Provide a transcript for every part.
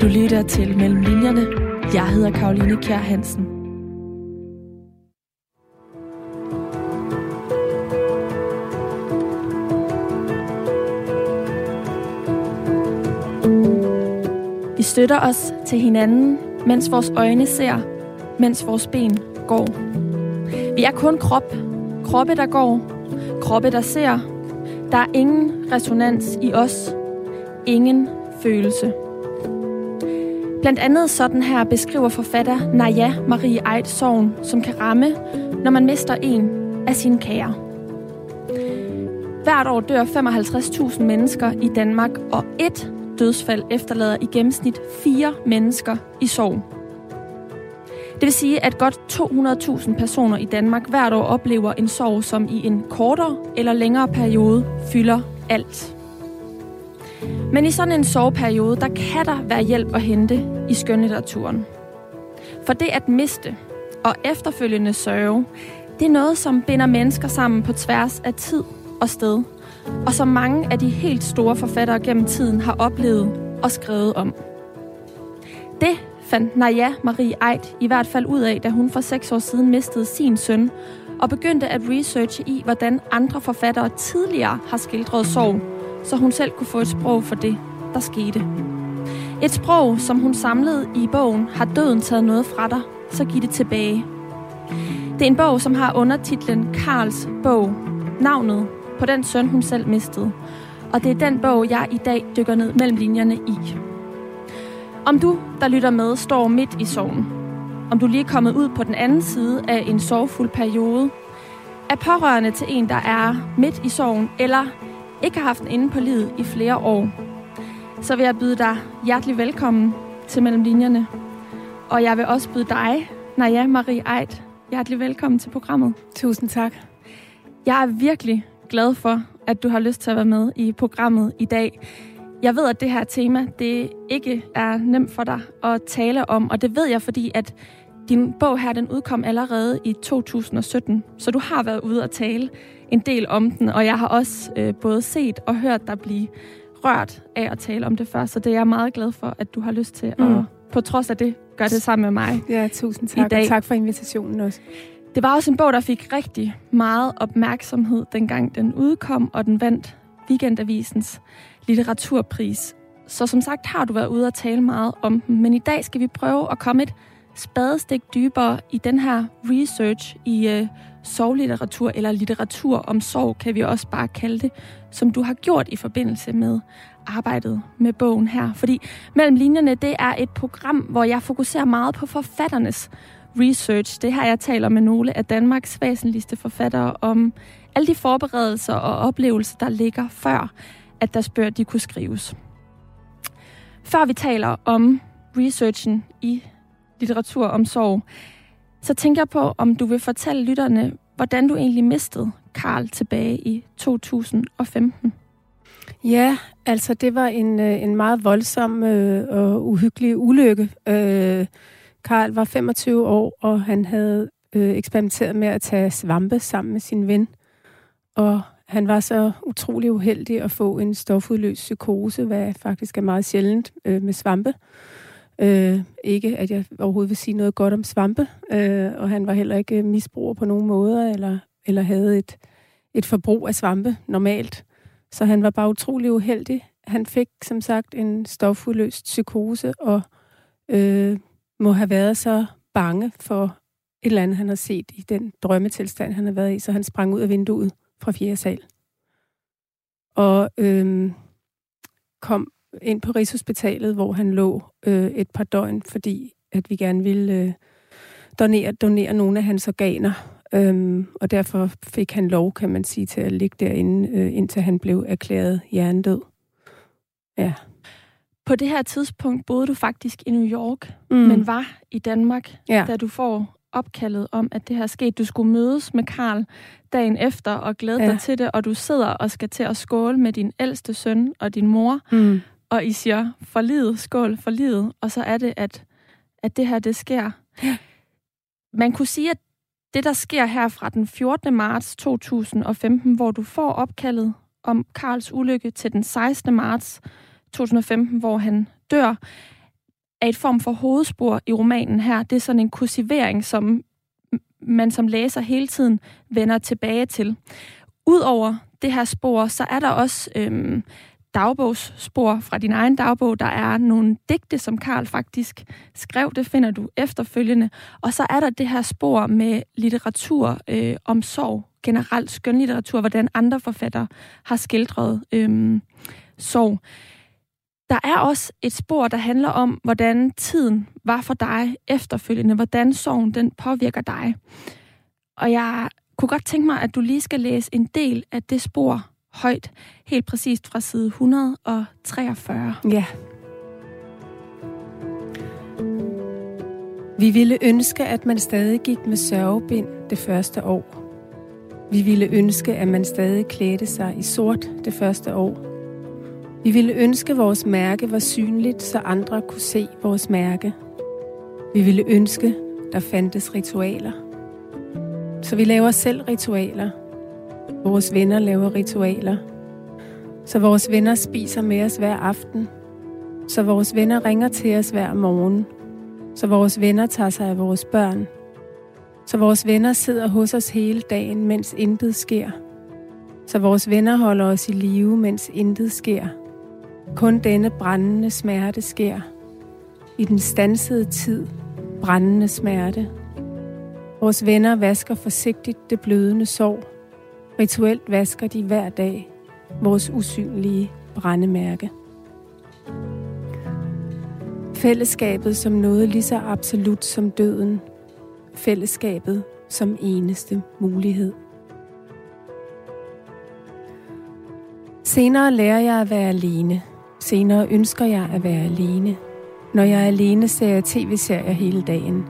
Du lytter til Mellem Linjerne. Jeg hedder Karoline Kjær Hansen. Vi støtter os til hinanden, mens vores øjne ser, mens vores ben går. Vi er kun krop, kroppe der går, kroppe der ser. Der er ingen resonans i os, ingen følelse. Blandt andet sådan her beskriver forfatter Naja Marie Eid sorgen, som kan ramme, når man mister en af sine kære. Hvert år dør 55.000 mennesker i Danmark, og et dødsfald efterlader i gennemsnit fire mennesker i sorg. Det vil sige, at godt 200.000 personer i Danmark hvert år oplever en sorg, som i en kortere eller længere periode fylder alt. Men i sådan en sorgperiode, der kan der være hjælp at hente i skønlitteraturen. For det at miste og efterfølgende sørge, det er noget, som binder mennesker sammen på tværs af tid og sted, og som mange af de helt store forfattere gennem tiden har oplevet og skrevet om. Det fandt Naja Marie Eid i hvert fald ud af, da hun for seks år siden mistede sin søn, og begyndte at researche i, hvordan andre forfattere tidligere har skildret sorg, så hun selv kunne få et sprog for det, der skete. Et sprog, som hun samlede i bogen Har døden taget noget fra dig, så giv det tilbage. Det er en bog, som har undertitlen Karls bog, navnet på den søn, hun selv mistede. Og det er den bog, jeg i dag dykker ned mellem linjerne i. Om du, der lytter med, står midt i sorgen. Om du lige er kommet ud på den anden side af en sorgfuld periode. Er pårørende til en, der er midt i sorgen, eller ikke har haft en inde på livet i flere år. Så vil jeg byde dig hjertelig velkommen til Mellem Linjerne. Og jeg vil også byde dig, Naja Marie Eid, hjertelig velkommen til programmet. Tusind tak. Jeg er virkelig glad for, at du har lyst til at være med i programmet i dag. Jeg ved, at det her tema, det ikke er nemt for dig at tale om, og det ved jeg, fordi at din bog her, den udkom allerede i 2017, så du har været ude og tale en del om den, og jeg har også øh, både set og hørt dig blive rørt af at tale om det før, så det er jeg meget glad for, at du har lyst til mm. at, på trods af det, gøre det sammen med mig. Ja, tusind tak, i dag. og tak for invitationen også. Det var også en bog, der fik rigtig meget opmærksomhed, dengang den udkom, og den vandt Weekendavisens litteraturpris. Så som sagt har du været ude og tale meget om den, men i dag skal vi prøve at komme et spadestik dybere i den her research i øh, sorglitteratur, eller litteratur om sorg, kan vi også bare kalde det, som du har gjort i forbindelse med arbejdet med bogen her. Fordi Mellem linjerne, det er et program, hvor jeg fokuserer meget på forfatternes research. Det her, jeg taler med nogle af Danmarks væsentligste forfattere om alle de forberedelser og oplevelser, der ligger før, at deres bøger de kunne skrives. Før vi taler om researchen i litteratur om sorg, så tænker jeg på, om du vil fortælle lytterne, hvordan du egentlig mistede Karl tilbage i 2015. Ja, altså det var en, øh, en meget voldsom øh, og uhyggelig ulykke. Øh, Karl var 25 år, og han havde øh, eksperimenteret med at tage svampe sammen med sin ven. Og han var så utrolig uheldig at få en stofudløst psykose, hvad faktisk er meget sjældent øh, med svampe. Øh, Øh, ikke at jeg overhovedet vil sige noget godt om svampe, øh, og han var heller ikke øh, misbruger på nogen måder, eller, eller havde et, et forbrug af svampe normalt. Så han var bare utrolig uheldig. Han fik som sagt en stofudløst psykose, og øh, må have været så bange for et eller andet, han har set i den drømmetilstand, han har været i, så han sprang ud af vinduet fra fjerde sal. Og øh, kom ind på Rigshospitalet, hvor han lå øh, et par døgn, fordi at vi gerne ville øh, donere, donere nogle af hans organer. Øhm, og derfor fik han lov, kan man sige, til at ligge derinde, øh, indtil han blev erklæret hjernedød. Ja. På det her tidspunkt boede du faktisk i New York, mm. men var i Danmark, ja. da du får opkaldet om, at det her skete. Du skulle mødes med Karl dagen efter og glæde ja. dig til det, og du sidder og skal til at skåle med din ældste søn og din mor, mm og I siger for livet, skål for livet, og så er det, at, at det her, det sker. Man kunne sige, at det, der sker her fra den 14. marts 2015, hvor du får opkaldet om Karls ulykke til den 16. marts 2015, hvor han dør, er et form for hovedspor i romanen her. Det er sådan en kursivering, som man som læser hele tiden vender tilbage til. Udover det her spor, så er der også øhm, dagbogsspor fra din egen dagbog. Der er nogle digte, som Karl faktisk skrev. Det finder du efterfølgende. Og så er der det her spor med litteratur øh, om sorg. Generelt skønlitteratur, hvordan andre forfattere har skildret øh, sorg. Der er også et spor, der handler om, hvordan tiden var for dig efterfølgende. Hvordan sorgen den påvirker dig. Og jeg kunne godt tænke mig, at du lige skal læse en del af det spor højt, helt præcist fra side 143. Ja. Vi ville ønske, at man stadig gik med sørgebind det første år. Vi ville ønske, at man stadig klædte sig i sort det første år. Vi ville ønske, at vores mærke var synligt, så andre kunne se vores mærke. Vi ville ønske, der fandtes ritualer. Så vi laver selv ritualer, Vores venner laver ritualer. Så vores venner spiser med os hver aften. Så vores venner ringer til os hver morgen. Så vores venner tager sig af vores børn. Så vores venner sidder hos os hele dagen, mens intet sker. Så vores venner holder os i live, mens intet sker. Kun denne brændende smerte sker. I den stansede tid, brændende smerte. Vores venner vasker forsigtigt det blødende sår. Rituelt vasker de hver dag vores usynlige brændemærke. Fællesskabet som noget lige så absolut som døden. Fællesskabet som eneste mulighed. Senere lærer jeg at være alene. Senere ønsker jeg at være alene. Når jeg er alene, ser jeg tv-serier hele dagen.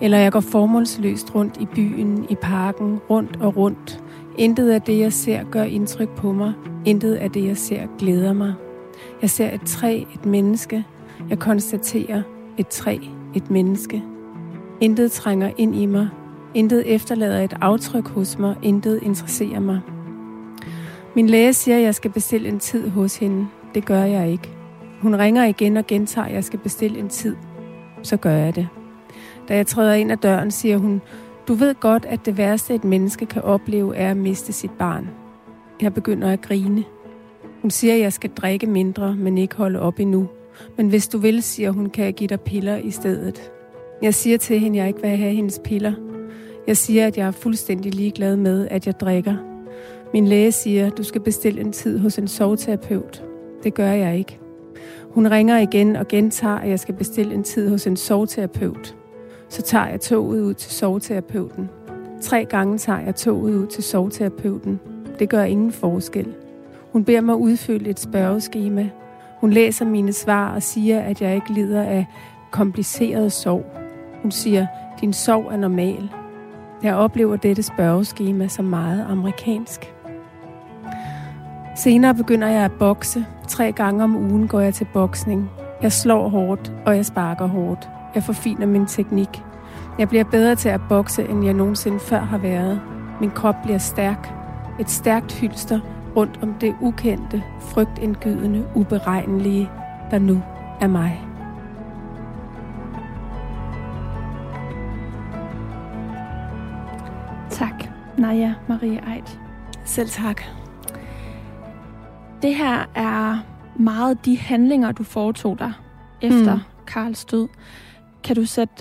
Eller jeg går formålsløst rundt i byen, i parken, rundt og rundt, Intet af det, jeg ser, gør indtryk på mig. Intet af det, jeg ser, glæder mig. Jeg ser et træ, et menneske. Jeg konstaterer et træ, et menneske. Intet trænger ind i mig. Intet efterlader et aftryk hos mig. Intet interesserer mig. Min læge siger, at jeg skal bestille en tid hos hende. Det gør jeg ikke. Hun ringer igen og gentager, at jeg skal bestille en tid. Så gør jeg det. Da jeg træder ind ad døren, siger hun, du ved godt, at det værste, et menneske kan opleve, er at miste sit barn. Jeg begynder at grine. Hun siger, at jeg skal drikke mindre, men ikke holde op endnu. Men hvis du vil, siger hun, kan jeg give dig piller i stedet. Jeg siger til hende, at jeg ikke vil have hendes piller. Jeg siger, at jeg er fuldstændig ligeglad med, at jeg drikker. Min læge siger, at du skal bestille en tid hos en sovterapeut. Det gør jeg ikke. Hun ringer igen og gentager, at jeg skal bestille en tid hos en sovterapeut. Så tager jeg toget ud til sovterapeuten. Tre gange tager jeg toget ud til sovterapeuten. Det gør ingen forskel. Hun beder mig udfylde et spørgeskema. Hun læser mine svar og siger, at jeg ikke lider af kompliceret sorg. Hun siger, din sorg er normal. Jeg oplever dette spørgeskema som meget amerikansk. Senere begynder jeg at bokse. Tre gange om ugen går jeg til boksning. Jeg slår hårdt, og jeg sparker hårdt. Jeg forfiner min teknik. Jeg bliver bedre til at bokse, end jeg nogensinde før har været. Min krop bliver stærk. Et stærkt hylster rundt om det ukendte, frygtindgydende, uberegnelige, der nu er mig. Tak, Naja Marie Eid. Selv tak. Det her er meget de handlinger, du foretog dig efter mm. Karls død. Kan du sætte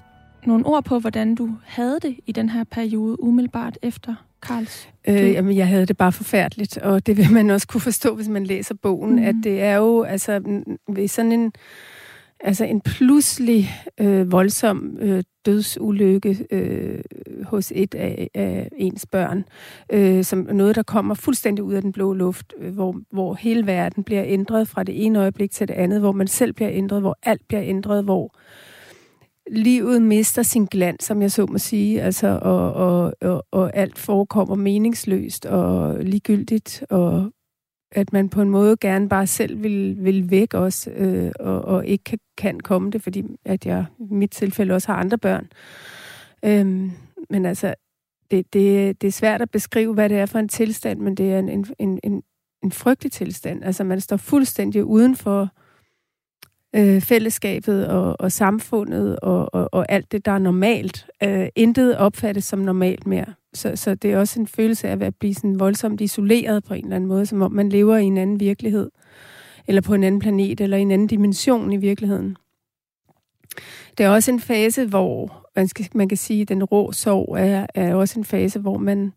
nogle ord på, hvordan du havde det i den her periode, umiddelbart efter Karls øh, jamen, jeg havde det bare forfærdeligt, og det vil man også kunne forstå, hvis man læser bogen, mm. at det er jo altså ved sådan en altså en pludselig øh, voldsom øh, dødsulykke øh, hos et af, af ens børn, øh, som noget, der kommer fuldstændig ud af den blå luft, øh, hvor, hvor hele verden bliver ændret fra det ene øjeblik til det andet, hvor man selv bliver ændret, hvor alt bliver ændret, hvor livet mister sin glans, som jeg så må sige, altså, og, og, og, og alt forekommer meningsløst og ligegyldigt, og at man på en måde gerne bare selv vil, vil væk også, øh, og, og ikke kan, kan komme det, fordi at jeg i mit tilfælde også har andre børn. Øhm, men altså, det, det, det er svært at beskrive, hvad det er for en tilstand, men det er en, en, en, en frygtelig tilstand. Altså, man står fuldstændig uden for øh, fællesskabet og, og samfundet og, og, og alt det, der er normalt. Øh, intet opfattes som normalt mere. Så, så det er også en følelse af at blive sådan voldsomt isoleret på en eller anden måde, som om man lever i en anden virkelighed, eller på en anden planet, eller i en anden dimension i virkeligheden. Det er også en fase, hvor man, skal, man kan sige, at den rå sorg er, er også en fase, hvor man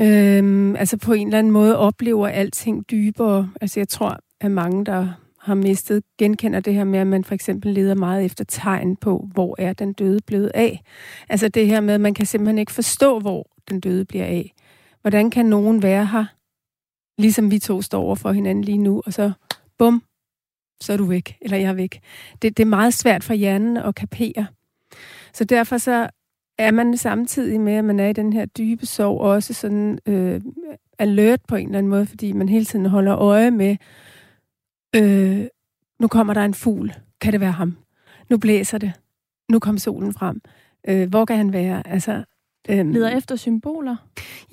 øhm, altså på en eller anden måde oplever alting dybere. Altså jeg tror, at mange, der har mistet, genkender det her med, at man for eksempel leder meget efter tegn på, hvor er den døde blevet af. Altså det her med, at man kan simpelthen ikke forstå, hvor den døde bliver af. Hvordan kan nogen være her, ligesom vi to står over for hinanden lige nu, og så bum, så er du væk, eller jeg er væk. Det, det er meget svært for hjernen at kapere. Så derfor så er man samtidig med, at man er i den her dybe sorg, også sådan øh, alert på en eller anden måde, fordi man hele tiden holder øje med, øh, nu kommer der en fugl, kan det være ham? Nu blæser det, nu kom solen frem. Øh, hvor kan han være? Altså, Øhm, Leder efter symboler?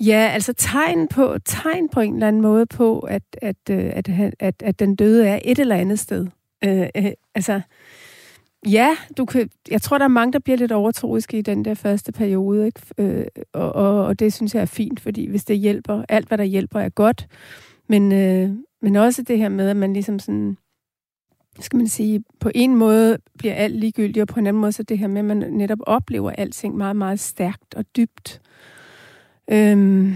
Ja, altså tegn på, tegn på en eller anden måde på, at, at, øh, at, at, at, at den døde er et eller andet sted. Øh, øh, altså, ja, du kan, jeg tror, der er mange, der bliver lidt overtroiske i den der første periode, ikke? Øh, og, og, og det synes jeg er fint, fordi hvis det hjælper, alt hvad der hjælper er godt, men, øh, men også det her med, at man ligesom sådan skal man sige, på en måde bliver alt ligegyldigt, og på en anden måde så det her med, at man netop oplever alting meget, meget stærkt og dybt. Øhm,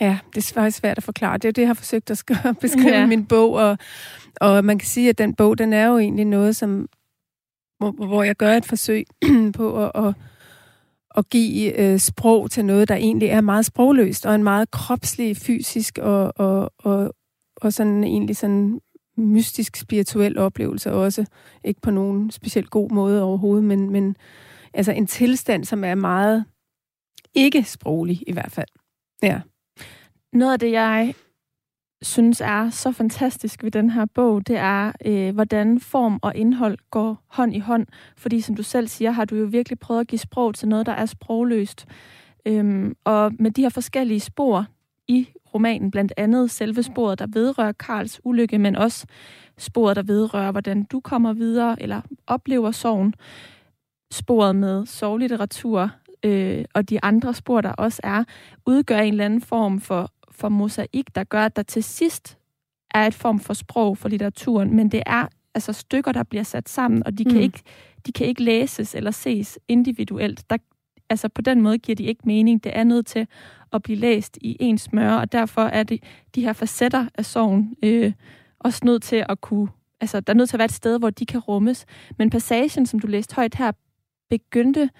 ja, det er faktisk svært at forklare. Det er det, jeg har forsøgt at skrive, beskrive ja. i min bog, og, og man kan sige, at den bog, den er jo egentlig noget, som, hvor, hvor jeg gør et forsøg på at, at, at give øh, sprog til noget, der egentlig er meget sprogløst, og en meget kropslig, fysisk og, og, og, og sådan egentlig sådan mystisk, spirituel oplevelse også. Ikke på nogen specielt god måde overhovedet, men, men altså en tilstand, som er meget ikke sproglig i hvert fald. Ja. Noget af det, jeg synes er så fantastisk ved den her bog, det er, øh, hvordan form og indhold går hånd i hånd. Fordi som du selv siger, har du jo virkelig prøvet at give sprog til noget, der er sprogløst. Øhm, og med de her forskellige spor i romanen, blandt andet selve sporet, der vedrører Karls ulykke, men også sporet, der vedrører, hvordan du kommer videre eller oplever sorgen. Sporet med sorglitteratur øh, og de andre spor, der også er, udgør en eller anden form for, for mosaik, der gør, at der til sidst er et form for sprog for litteraturen, men det er altså stykker, der bliver sat sammen, og de kan, mm. ikke, de kan ikke læses eller ses individuelt. Der, altså på den måde giver de ikke mening. Det er nødt til at blive læst i ens smør, og derfor er det de her facetter af sorgen øh, også nødt til at kunne, altså der er nødt til at være et sted, hvor de kan rummes. Men passagen, som du læste højt her, begyndte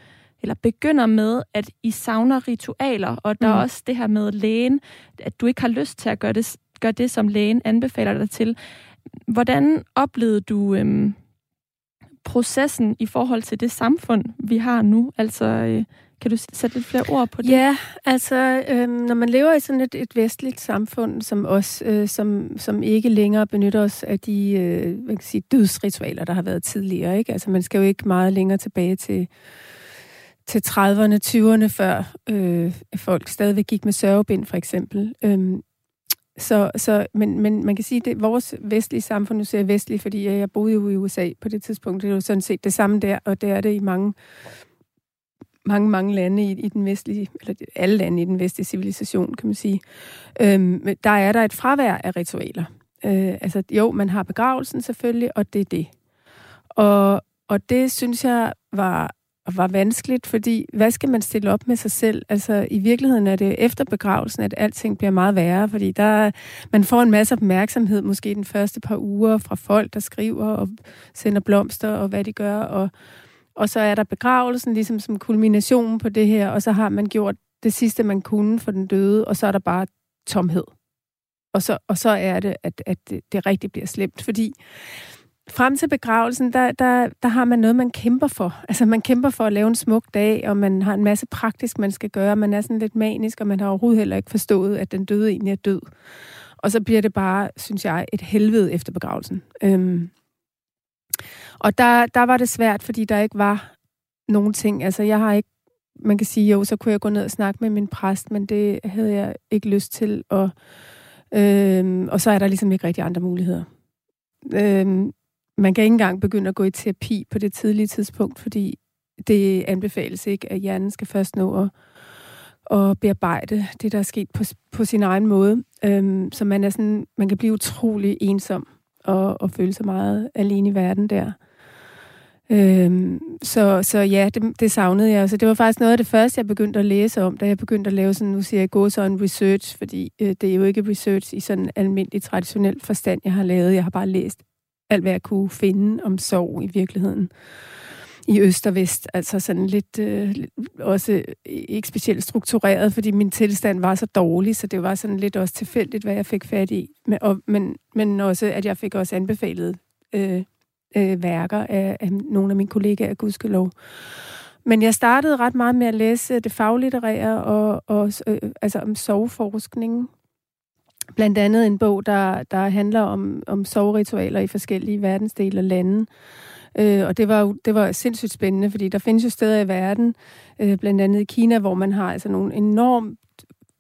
eller begynder med, at I savner ritualer, og der mm. er også det her med lægen, at du ikke har lyst til at gøre det, gøre det som lægen anbefaler dig til. Hvordan oplevede du øhm, processen i forhold til det samfund, vi har nu? Altså, øh, kan du sætte lidt flere ord på det? Ja, altså, øh, når man lever i sådan et, et vestligt samfund som os, øh, som, som ikke længere benytter os af de øh, man kan sige, dødsritualer, der har været tidligere. Ikke? Altså, man skal jo ikke meget længere tilbage til, til 30'erne, 20'erne, før øh, folk stadigvæk gik med sørgebind, for eksempel. Øh, så, så, men, men man kan sige, at vores vestlige samfund, nu ser jeg vestlig, fordi jeg boede jo i USA på det tidspunkt, det er jo sådan set det samme der, og det er det i mange mange, mange lande i, i den vestlige, eller alle lande i den vestlige civilisation, kan man sige, øhm, der er der et fravær af ritualer. Øh, altså jo, man har begravelsen selvfølgelig, og det er det. Og, og det synes jeg var, var vanskeligt, fordi hvad skal man stille op med sig selv? Altså i virkeligheden er det efter begravelsen, at alting bliver meget værre, fordi der, man får en masse opmærksomhed, måske den første par uger fra folk, der skriver og sender blomster og hvad de gør, og og så er der begravelsen ligesom som kulmination på det her, og så har man gjort det sidste, man kunne for den døde, og så er der bare tomhed. Og så, og så er det, at, at det, det rigtig bliver slemt, fordi frem til begravelsen, der, der, der har man noget, man kæmper for. Altså man kæmper for at lave en smuk dag, og man har en masse praktisk, man skal gøre. Man er sådan lidt manisk, og man har overhovedet heller ikke forstået, at den døde egentlig er død. Og så bliver det bare, synes jeg, et helvede efter begravelsen. Øhm, og der, der var det svært, fordi der ikke var nogen ting. Altså, jeg har ikke, man kan sige, jo, så kunne jeg gå ned og snakke med min præst, men det havde jeg ikke lyst til. Og, øhm, og så er der ligesom ikke rigtig andre muligheder. Øhm, man kan ikke engang begynde at gå i terapi på det tidlige tidspunkt, fordi det anbefales ikke, at hjernen skal først nå at, at bearbejde det, der er sket på, på sin egen måde. Øhm, så man, er sådan, man kan blive utrolig ensom og, og føle sig meget alene i verden der. Øhm, så, så ja, det, det savnede jeg. Så det var faktisk noget af det første, jeg begyndte at læse om, da jeg begyndte at lave sådan, nu siger jeg, gå så en research, fordi øh, det er jo ikke research i sådan almindelig traditionel forstand, jeg har lavet. Jeg har bare læst alt, hvad jeg kunne finde om sorg i virkeligheden i øst og vest. Altså sådan lidt øh, også ikke specielt struktureret, fordi min tilstand var så dårlig, så det var sådan lidt også tilfældigt, hvad jeg fik fat i. Men, og, men, men også, at jeg fik også anbefalet øh, øh, værker af, af nogle af mine kollegaer, gudskelov. Men jeg startede ret meget med at læse det faglitterære og, og øh, altså om soveforskning. Blandt andet en bog, der, der handler om, om sovritualer i forskellige verdensdele og lande. Øh, og det var, det var sindssygt spændende, fordi der findes jo steder i verden, øh, blandt andet i Kina, hvor man har altså nogle enormt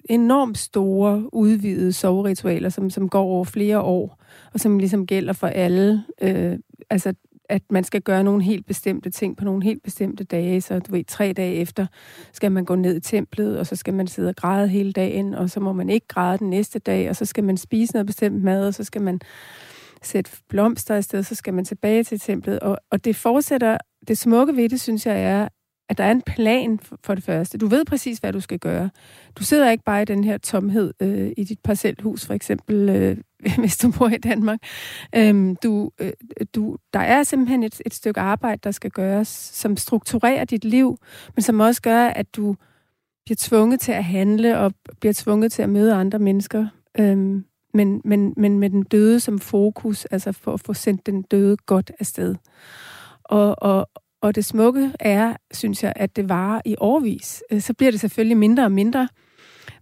enormt store, udvidede sovritualer, som, som går over flere år, og som ligesom gælder for alle. Øh, altså, at man skal gøre nogle helt bestemte ting på nogle helt bestemte dage. Så du ved, tre dage efter skal man gå ned i templet, og så skal man sidde og græde hele dagen, og så må man ikke græde den næste dag, og så skal man spise noget bestemt mad, og så skal man sætte blomster i stedet, så skal man tilbage til templet. Og, og det fortsætter, det smukke ved det, synes jeg, er, at der er en plan for det første. Du ved præcis, hvad du skal gøre. Du sidder ikke bare i den her tomhed øh, i dit parcelhus, for eksempel, øh, hvis du bor i Danmark. Øhm, du, øh, du, der er simpelthen et, et stykke arbejde, der skal gøres, som strukturerer dit liv, men som også gør, at du bliver tvunget til at handle og bliver tvunget til at møde andre mennesker. Øhm, men, men, men med den døde som fokus, altså for at få sendt den døde godt afsted. Og, og, og det smukke er, synes jeg, at det varer i årvis. Øh, så bliver det selvfølgelig mindre og mindre,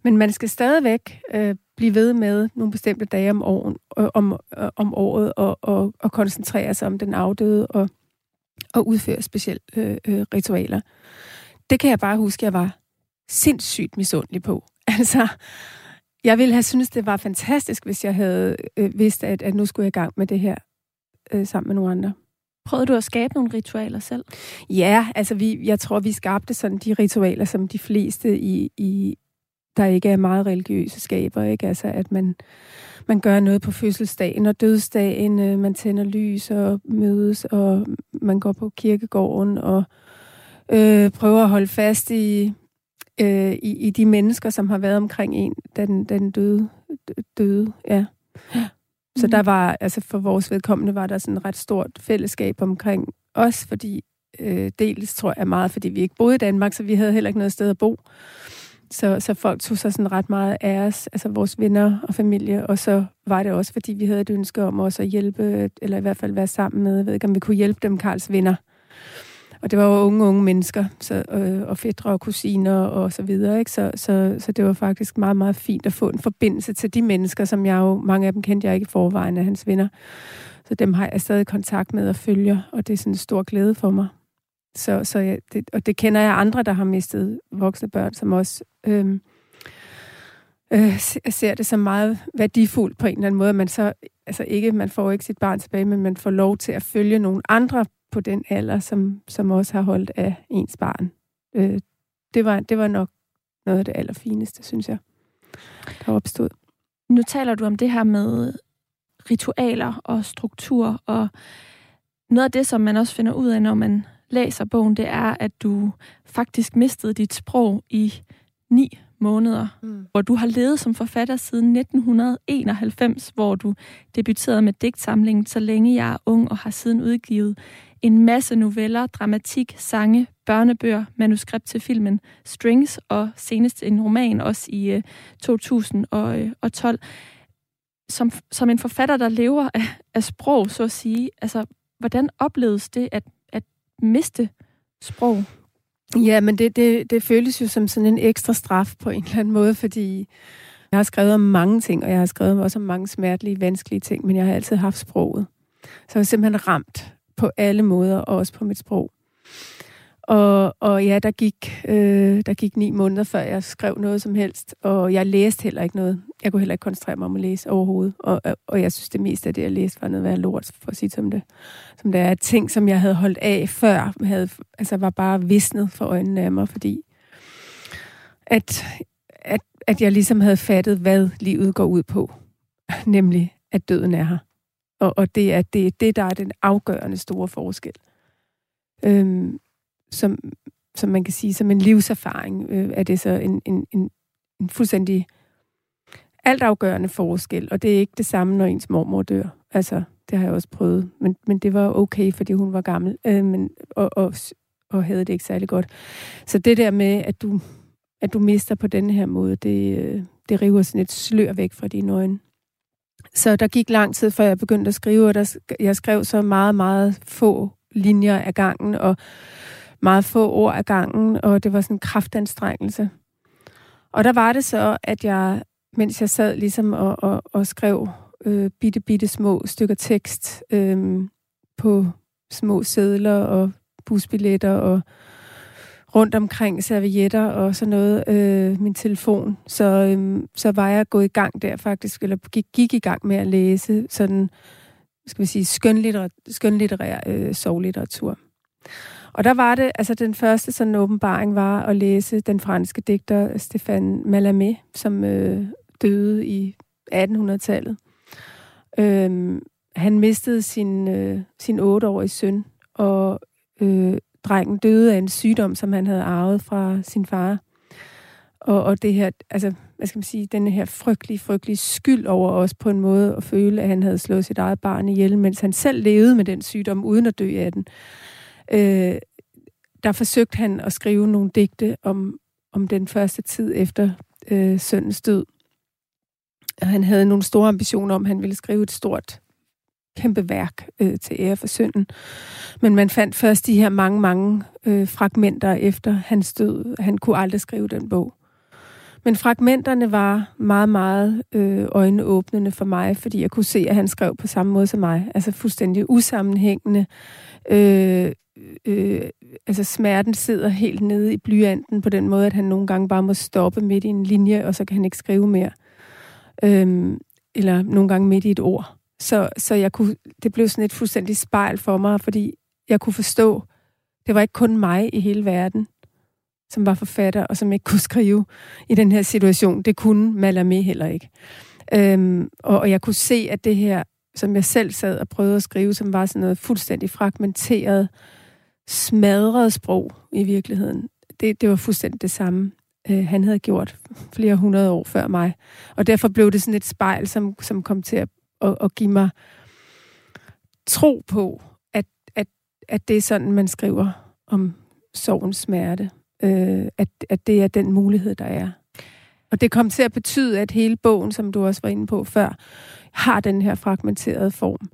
men man skal stadigvæk øh, blive ved med nogle bestemte dage om, år, øh, om, øh, om året og, og, og koncentrere sig om den afdøde og, og udføre specielle øh, øh, ritualer. Det kan jeg bare huske, jeg var sindssygt misundelig på. Altså, jeg ville have syntes, det var fantastisk, hvis jeg havde øh, vidst, at, at nu skulle jeg i gang med det her øh, sammen med nogle andre. Prøvede du at skabe nogle ritualer selv? Ja, altså vi, jeg tror, vi skabte sådan de ritualer, som de fleste i, i der ikke er meget religiøse skaber, ikke? Altså at man, man gør noget på fødselsdagen og dødsdagen, øh, man tænder lys og mødes, og man går på kirkegården og øh, prøver at holde fast i, øh, i, i de mennesker, som har været omkring en, da den, den døde, døde. Ja. Så mm. der var, altså for vores vedkommende, var der sådan et ret stort fællesskab omkring os, fordi øh, dels tror jeg meget, fordi vi ikke boede i Danmark, så vi havde heller ikke noget sted at bo. Så, så folk tog sig sådan ret meget af os, altså vores venner og familie, og så var det også, fordi vi havde et ønske om også at hjælpe, eller i hvert fald være sammen med, jeg ved ikke, om vi kunne hjælpe dem, Karls venner. Og det var jo unge, unge mennesker, så, øh, og fædre og kusiner og så videre. Ikke? Så, så, så det var faktisk meget, meget fint at få en forbindelse til de mennesker, som jeg jo, mange af dem kendte jeg ikke i forvejen af hans venner. Så dem har jeg stadig kontakt med og følger, og det er sådan en stor glæde for mig. Så, så jeg, det, og det kender jeg andre, der har mistet voksne børn, som også øhm, øh, øh, ser det som meget værdifuldt på en eller anden måde. Man så, altså ikke, man får ikke sit barn tilbage, men man får lov til at følge nogle andre på den alder, som, som også har holdt af ens barn. Øh, det, var, det var nok noget af det allerfineste, synes jeg, der opstod. Nu taler du om det her med ritualer og struktur, og noget af det, som man også finder ud af, når man læser bogen, det er, at du faktisk mistede dit sprog i ni måneder, mm. hvor du har levet som forfatter siden 1991, hvor du debuterede med digtsamlingen Så længe jeg er ung, og har siden udgivet en masse noveller, dramatik, sange, børnebøger, manuskript til filmen Strings, og senest en roman også i uh, 2012. Som, som en forfatter, der lever af, af sprog, så at sige, altså, hvordan opleves det at miste sprog? Ja, men det, det, det føles jo som sådan en ekstra straf på en eller anden måde, fordi jeg har skrevet om mange ting, og jeg har skrevet også om mange smertelige, vanskelige ting, men jeg har altid haft sproget. Så jeg er simpelthen ramt på alle måder, og også på mit sprog. Og, og ja, der gik, øh, der gik ni måneder, før jeg skrev noget som helst, og jeg læste heller ikke noget. Jeg kunne heller ikke koncentrere mig om at læse overhovedet, og, og jeg synes, det meste af det, jeg læste, var noget værd lort, for at sige som det. Som det er ting, som jeg havde holdt af før, havde, altså var bare visnet for øjnene af mig, fordi at, at, at jeg ligesom havde fattet, hvad livet går ud på. Nemlig, at døden er her. Og, og det er det, det, der er den afgørende store forskel. Øhm, som, som man kan sige, som en livserfaring, øh, er det så en, en, en, en fuldstændig altafgørende forskel. Og det er ikke det samme, når ens mormor dør. Altså, det har jeg også prøvet. Men, men det var okay, fordi hun var gammel øh, men, og, og, og havde det ikke særlig godt. Så det der med, at du, at du mister på den her måde, det, øh, det river sådan et slør væk fra dine øjne. Så der gik lang tid, før jeg begyndte at skrive, og der, jeg skrev så meget, meget få linjer af gangen, og meget få ord af gangen, og det var sådan en kraftanstrengelse. Og der var det så, at jeg, mens jeg sad ligesom og, og, og skrev øh, bitte, bitte små stykker tekst øh, på små sædler og busbilletter og rundt omkring servietter og sådan noget, øh, min telefon. Så, øh, så var jeg gået i gang der faktisk, eller gik, gik i gang med at læse sådan, skal vi sige, skønlitterær, skønlitterær øh, sovlitteratur. Og der var det, altså den første sådan åbenbaring var at læse den franske digter Stéphane Mallarmé, som øh, døde i 1800-tallet. Øhm, han mistede sin, øh, sin 8-årige søn, og øh, drengen døde af en sygdom, som han havde arvet fra sin far. Og, og det her, altså, hvad skal man sige, den her frygtelige, frygtelige skyld over os på en måde at føle, at han havde slået sit eget barn ihjel, mens han selv levede med den sygdom, uden at dø af den. Øh, der forsøgte han at skrive nogle digte om, om den første tid efter øh, søndens død. Han havde nogle store ambitioner om, at han ville skrive et stort kæmpe værk øh, til ære for synden. Men man fandt først de her mange, mange øh, fragmenter efter hans død. Han kunne aldrig skrive den bog. Men fragmenterne var meget, meget øh, øjenåbnende for mig, fordi jeg kunne se, at han skrev på samme måde som mig. Altså fuldstændig usammenhængende. Øh, øh, altså smerten sidder helt nede i blyanten på den måde, at han nogle gange bare må stoppe midt i en linje, og så kan han ikke skrive mere. Øh, øhm, eller nogle gange midt i et ord. Så, så jeg kunne, det blev sådan et fuldstændig spejl for mig, fordi jeg kunne forstå, det var ikke kun mig i hele verden, som var forfatter, og som ikke kunne skrive i den her situation. Det kunne Mallarmé heller ikke. Øhm, og, og jeg kunne se, at det her, som jeg selv sad og prøvede at skrive, som var sådan noget fuldstændig fragmenteret, smadret sprog i virkeligheden, det, det var fuldstændig det samme, øh, han havde gjort flere hundrede år før mig. Og derfor blev det sådan et spejl, som, som kom til at, at, at give mig tro på, at, at, at det er sådan, man skriver om sorgens smerte øh, at, at det er den mulighed, der er. Og det kom til at betyde, at hele bogen, som du også var inde på før, har den her fragmenterede form,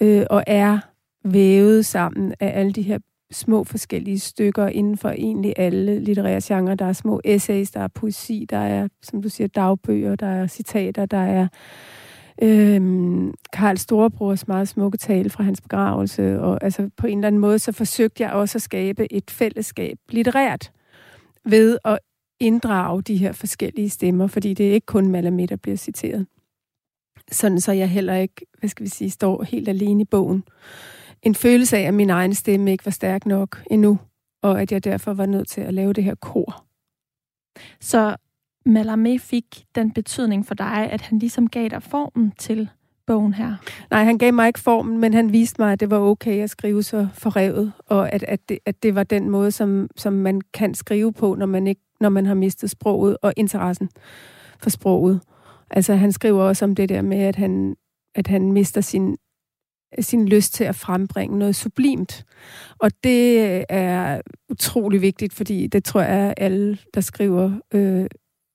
øh, og er vævet sammen af alle de her små forskellige stykker inden for egentlig alle litterære genrer. Der er små essays, der er poesi, der er, som du siger, dagbøger, der er citater, der er øhm, Karl Storebrors meget smukke tale fra hans begravelse. Og altså, på en eller anden måde, så forsøgte jeg også at skabe et fællesskab litterært ved at inddrage de her forskellige stemmer, fordi det er ikke kun Malamé, der bliver citeret. Sådan så jeg heller ikke, hvad skal vi sige, står helt alene i bogen. En følelse af, at min egen stemme ikke var stærk nok endnu, og at jeg derfor var nødt til at lave det her kor. Så Malame fik den betydning for dig, at han ligesom gav dig formen til bogen her? Nej, han gav mig ikke formen, men han viste mig, at det var okay at skrive så forrevet, og at, at, det, at det var den måde, som, som man kan skrive på, når man, ikke, når man har mistet sproget og interessen for sproget. Altså, han skriver også om det der med, at han, at han mister sin, sin lyst til at frembringe noget sublimt. Og det øh, er utrolig vigtigt, fordi det tror jeg, at alle, der skriver, øh,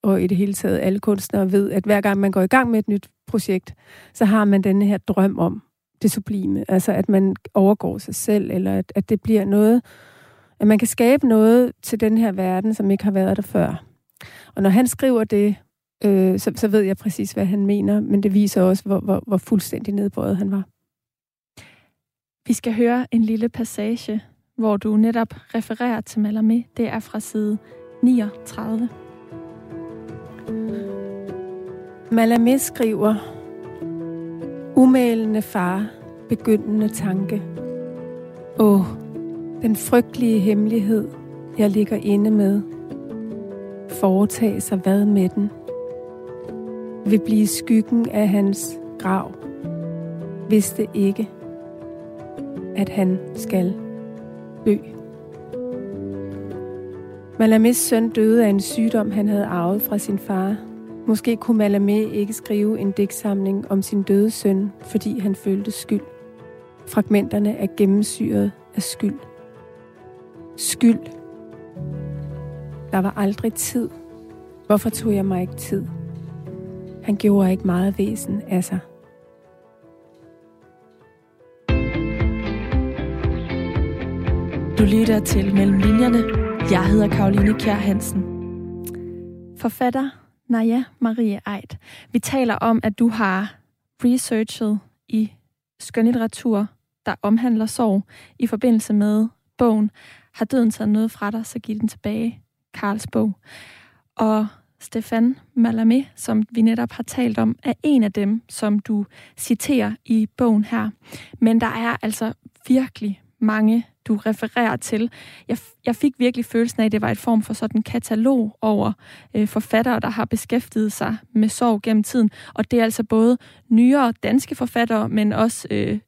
og i det hele taget alle kunstnere ved, at hver gang man går i gang med et nyt projekt, så har man denne her drøm om det sublime. Altså at man overgår sig selv, eller at, at det bliver noget, at man kan skabe noget til den her verden, som ikke har været der før. Og når han skriver det, øh, så, så ved jeg præcis, hvad han mener, men det viser også, hvor, hvor, hvor fuldstændig nedbøjet han var. Vi skal høre en lille passage hvor du netop refererer til Mallarmé, det er fra side 39. Mallarmé skriver, Umælende far, begyndende tanke. Åh, den frygtelige hemmelighed, jeg ligger inde med. Foretage sig hvad med den? Vil blive skyggen af hans grav. Vidste ikke, at han skal dø. Malamis søn døde af en sygdom, han havde arvet fra sin far. Måske kunne Malamé ikke skrive en digtsamling om sin døde søn, fordi han følte skyld. Fragmenterne er gennemsyret af skyld. Skyld. Der var aldrig tid. Hvorfor tog jeg mig ikke tid? Han gjorde ikke meget væsen af sig. Du lytter til Mellem Linjerne. Jeg hedder Karoline Kjær Hansen. Forfatter Naja Marie Eid. Vi taler om, at du har researchet i skønlitteratur, der omhandler sorg, i forbindelse med bogen Har døden taget noget fra dig, så giv den tilbage. Karls bog. Og Stefan Malamé, som vi netop har talt om, er en af dem, som du citerer i bogen her. Men der er altså virkelig mange, du refererer til. Jeg, jeg fik virkelig følelsen af, at det var et form for sådan en katalog over øh, forfattere, der har beskæftiget sig med sorg gennem tiden. Og det er altså både nyere danske forfattere, men også øh,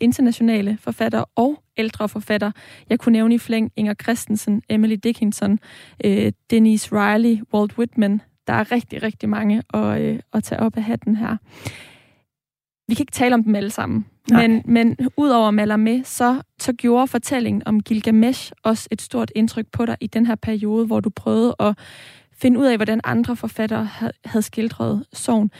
internationale forfattere og ældre forfattere. Jeg kunne nævne i flæng Inger Christensen, Emily Dickinson, øh, Denise Riley, Walt Whitman. Der er rigtig, rigtig mange at, øh, at tage op af hatten her. Vi kan ikke tale om dem alle sammen, men, men udover Mallarmé, så, så gjorde fortællingen om Gilgamesh også et stort indtryk på dig i den her periode, hvor du prøvede at finde ud af, hvordan andre forfattere havde skildret sorgen.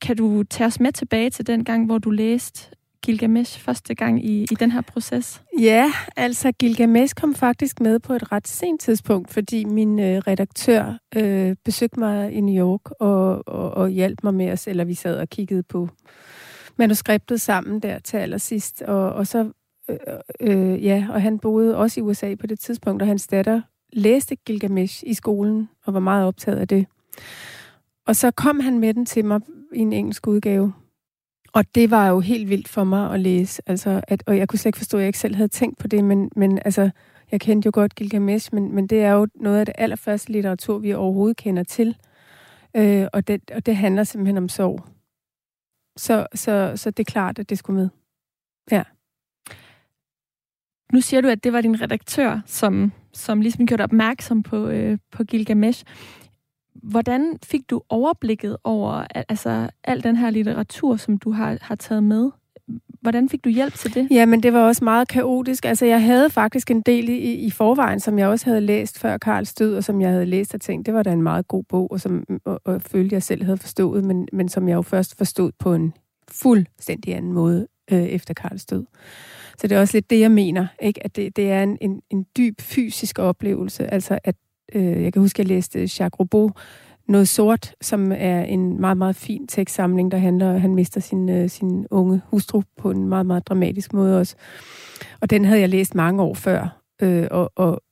Kan du tage os med tilbage til den gang, hvor du læste Gilgamesh første gang i, i den her proces? Ja, altså Gilgamesh kom faktisk med på et ret sent tidspunkt, fordi min øh, redaktør øh, besøgte mig i New York og, og, og hjalp mig med os, eller vi sad og kiggede på manuskriptet sammen der til allersidst. Og, og så, øh, øh, ja, og han boede også i USA på det tidspunkt, og hans datter læste Gilgamesh i skolen og var meget optaget af det. Og så kom han med den til mig i en engelsk udgave. Og det var jo helt vildt for mig at læse. Altså, at, og jeg kunne slet ikke forstå, at jeg ikke selv havde tænkt på det, men, men altså, jeg kendte jo godt Gilgamesh, men, men det er jo noget af det allerførste litteratur, vi overhovedet kender til. Øh, og, det, og det handler simpelthen om sorg. Så, så, så det er klart, at det skulle med. Ja. Nu siger du, at det var din redaktør, som, som ligesom gjorde opmærksom på, øh, på Gilgamesh. Hvordan fik du overblikket over altså, al den her litteratur, som du har, har taget med? Hvordan fik du hjælp til det? Ja, men det var også meget kaotisk. Altså, jeg havde faktisk en del i, i forvejen, som jeg også havde læst før Karls død, og som jeg havde læst og tænkt, det var da en meget god bog, og som og, og følte, jeg selv havde forstået, men, men som jeg jo først forstod på en fuldstændig anden måde øh, efter Karls død. Så det er også lidt det, jeg mener, ikke? at det, det er en, en, en dyb fysisk oplevelse. Altså, at øh, jeg kan huske, at jeg læste Jacques Robot, noget sort, som er en meget, meget fin tekstsamling, der handler, at han mister sin, øh, sin unge hustru på en meget, meget dramatisk måde også. Og den havde jeg læst mange år før, øh, og, og,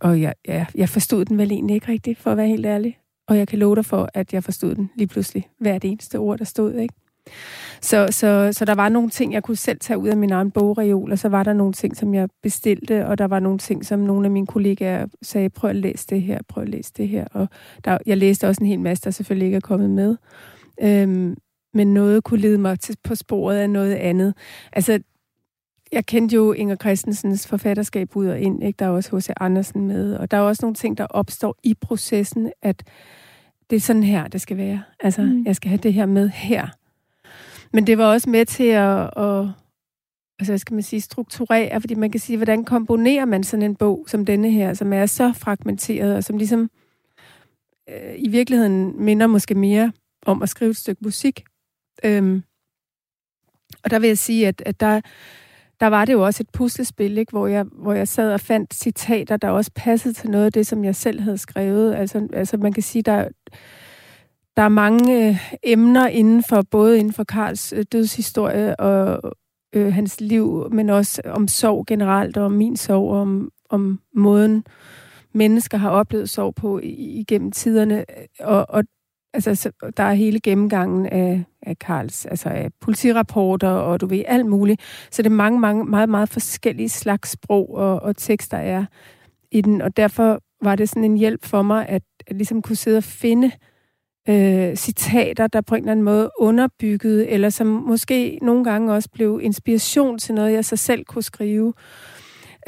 og jeg, ja, jeg forstod den vel egentlig ikke rigtigt, for at være helt ærlig. Og jeg kan love dig for, at jeg forstod den lige pludselig. Hvert eneste ord, der stod, ikke? Så, så, så der var nogle ting, jeg kunne selv tage ud af min egen bogreol, og så var der nogle ting, som jeg bestilte, og der var nogle ting, som nogle af mine kollegaer sagde, prøv at læse det her, prøv at læse det her. Og der, jeg læste også en hel masse, der selvfølgelig ikke er kommet med. Øhm, men noget kunne lede mig til, på sporet af noget andet. Altså, jeg kendte jo Inger Christensens forfatterskab ud og ind. Ikke? Der er også H.C. Andersen med, og der er også nogle ting, der opstår i processen, at det er sådan her, det skal være. Altså, mm. jeg skal have det her med her. Men det var også med til at, at altså, hvad skal man sige, strukturere, fordi man kan sige, hvordan komponerer man sådan en bog som denne her, som er så fragmenteret, og som ligesom øh, i virkeligheden minder måske mere om at skrive et stykke musik. Øhm, og der vil jeg sige, at, at der, der var det jo også et puslespil, ikke? Hvor, jeg, hvor jeg sad og fandt citater, der også passede til noget af det, som jeg selv havde skrevet. Altså, altså man kan sige, der der er mange øh, emner inden for, både inden for Karls øh, dødshistorie og, øh, hans liv, men også om sorg generelt, og om min sorg, og om, om måden, mennesker har oplevet sorg på igennem tiderne. Og, og altså, så, der er hele gennemgangen af, af Karls, altså af politirapporter, og du ved, alt muligt. Så det er mange, mange, meget, meget forskellige slags sprog og, og tekster er i den, og derfor var det sådan en hjælp for mig, at, at ligesom kunne sidde og finde øh, citater, der på en eller anden måde underbyggede, eller som måske nogle gange også blev inspiration til noget, jeg så selv kunne skrive.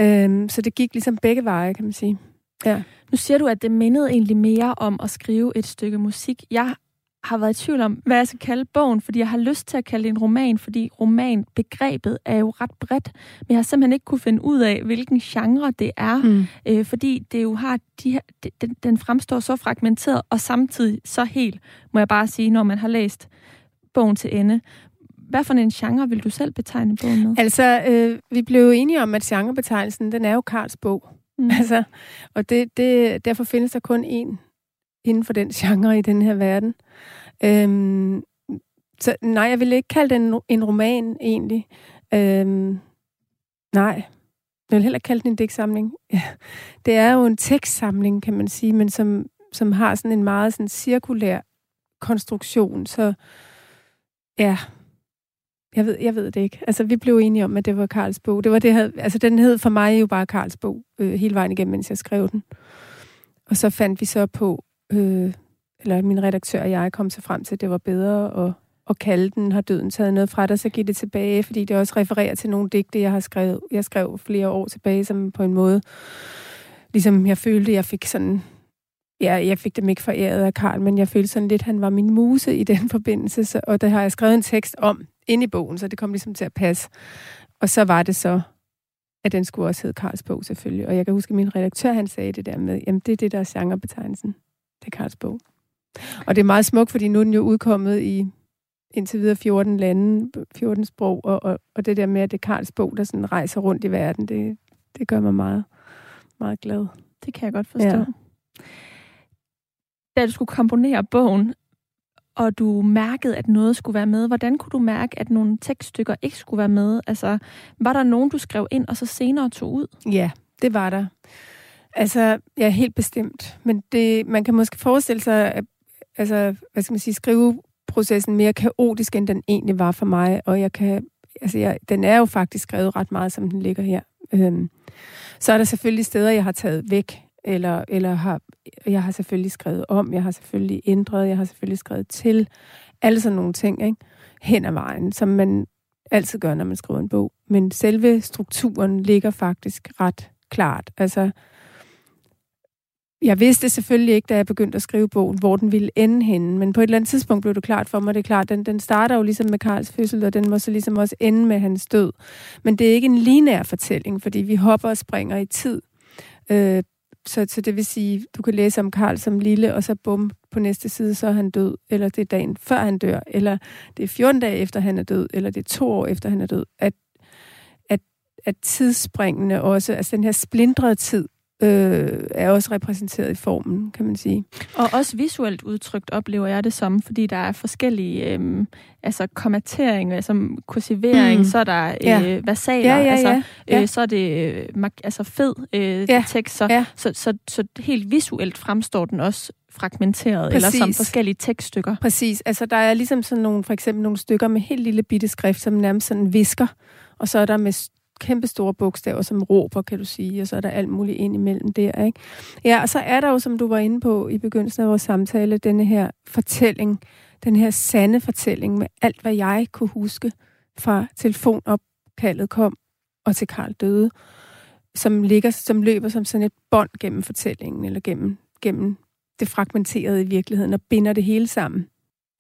Øh, så det gik ligesom begge veje, kan man sige. Ja. Nu siger du, at det mindede egentlig mere om at skrive et stykke musik. Jeg har været i tvivl om, hvad jeg skal kalde bogen, fordi jeg har lyst til at kalde det en roman, fordi romanbegrebet er jo ret bredt, men jeg har simpelthen ikke kunne finde ud af, hvilken genre det er, mm. øh, fordi det jo har de her, den, den fremstår så fragmenteret, og samtidig så helt, må jeg bare sige, når man har læst bogen til ende. Hvad for en genre vil du selv betegne bogen med? Altså, øh, vi blev enige om, at genrebetegnelsen, den er jo Karls bog. Mm. Altså, og det, det, derfor findes der kun én inden for den genre i den her verden. Øhm, så nej, jeg vil ikke kalde den en roman, egentlig. Øhm, nej, jeg vil heller ikke kalde den en digtsamling. Ja. Det er jo en tekstsamling, kan man sige, men som, som har sådan en meget sådan cirkulær konstruktion. Så ja, jeg ved, jeg ved det ikke. Altså, vi blev enige om, at det var Karls bog. Det var det, altså, den hed for mig jo bare Karls bog, øh, hele vejen igennem, mens jeg skrev den. Og så fandt vi så på, øh, eller min redaktør og jeg kom så frem til, at det var bedre at, at kalde den, har døden taget noget fra dig, så giv det tilbage, fordi det også refererer til nogle digte, jeg har skrevet. Jeg skrev flere år tilbage, som på en måde, ligesom jeg følte, jeg fik sådan Ja, jeg fik dem ikke foræret af Karl, men jeg følte sådan lidt, at han var min muse i den forbindelse, så, og der har jeg skrevet en tekst om ind i bogen, så det kom ligesom til at passe. Og så var det så, at den skulle også hedde Karls bog selvfølgelig. Og jeg kan huske, at min redaktør, han sagde det der med, jamen det er det, der er genrebetegnelsen. Det er Karls bog. Og det er meget smukt, fordi nu er den jo udkommet i indtil videre 14 lande, 14 sprog, og, og, og det der med, at det er Karls bog, der sådan rejser rundt i verden, det, det gør mig meget, meget glad. Det kan jeg godt forstå. Ja. Da du skulle komponere bogen, og du mærkede, at noget skulle være med, hvordan kunne du mærke, at nogle tekststykker ikke skulle være med? Altså, var der nogen, du skrev ind, og så senere tog ud? Ja, det var der. Altså, ja, helt bestemt. Men det, man kan måske forestille sig, at altså, hvad skal man sige, skriveprocessen mere kaotisk, end den egentlig var for mig. Og jeg kan, altså, jeg, den er jo faktisk skrevet ret meget, som den ligger her. Øhm, så er der selvfølgelig steder, jeg har taget væk, eller, eller har, jeg har selvfølgelig skrevet om, jeg har selvfølgelig ændret, jeg har selvfølgelig skrevet til. Alle sådan nogle ting, ikke? Hen ad vejen, som man altid gør, når man skriver en bog. Men selve strukturen ligger faktisk ret klart. Altså, jeg vidste selvfølgelig ikke, da jeg begyndte at skrive bogen, hvor den ville ende henne, men på et eller andet tidspunkt blev det klart for mig, det er klart, den, den starter jo ligesom med Karls fødsel, og den må så ligesom også ende med hans død. Men det er ikke en linær fortælling, fordi vi hopper og springer i tid. Øh, så, så det vil sige, du kan læse om Karl som lille, og så bum, på næste side, så er han død, eller det er dagen før han dør, eller det er 14 dage efter han er død, eller det er to år efter han er død. At, at, at tidsspringene også, altså den her splindrede tid, øh, er også repræsenteret i formen, kan man sige. Og også visuelt udtrykt oplever jeg det som, fordi der er forskellige øh, altså kommatering, altså kursivering, mm. så er der øh, ja. versaler, ja, ja, altså, ja. Ja. Øh, så er det øh, altså fed øh, ja. tekst, så, ja. så, så, så helt visuelt fremstår den også fragmenteret, Præcis. eller som forskellige tekststykker. Præcis, altså der er ligesom sådan nogle, for eksempel nogle stykker med helt lille bitte skrift, som nærmest sådan visker, og så er der med kæmpe store bogstaver, som råber, kan du sige, og så er der alt muligt ind imellem der, ikke? Ja, og så er der jo, som du var inde på i begyndelsen af vores samtale, denne her fortælling, den her sande fortælling med alt, hvad jeg kunne huske fra telefonopkaldet kom og til Karl døde, som, ligger, som løber som sådan et bånd gennem fortællingen, eller gennem, gennem det fragmenterede i virkeligheden, og binder det hele sammen.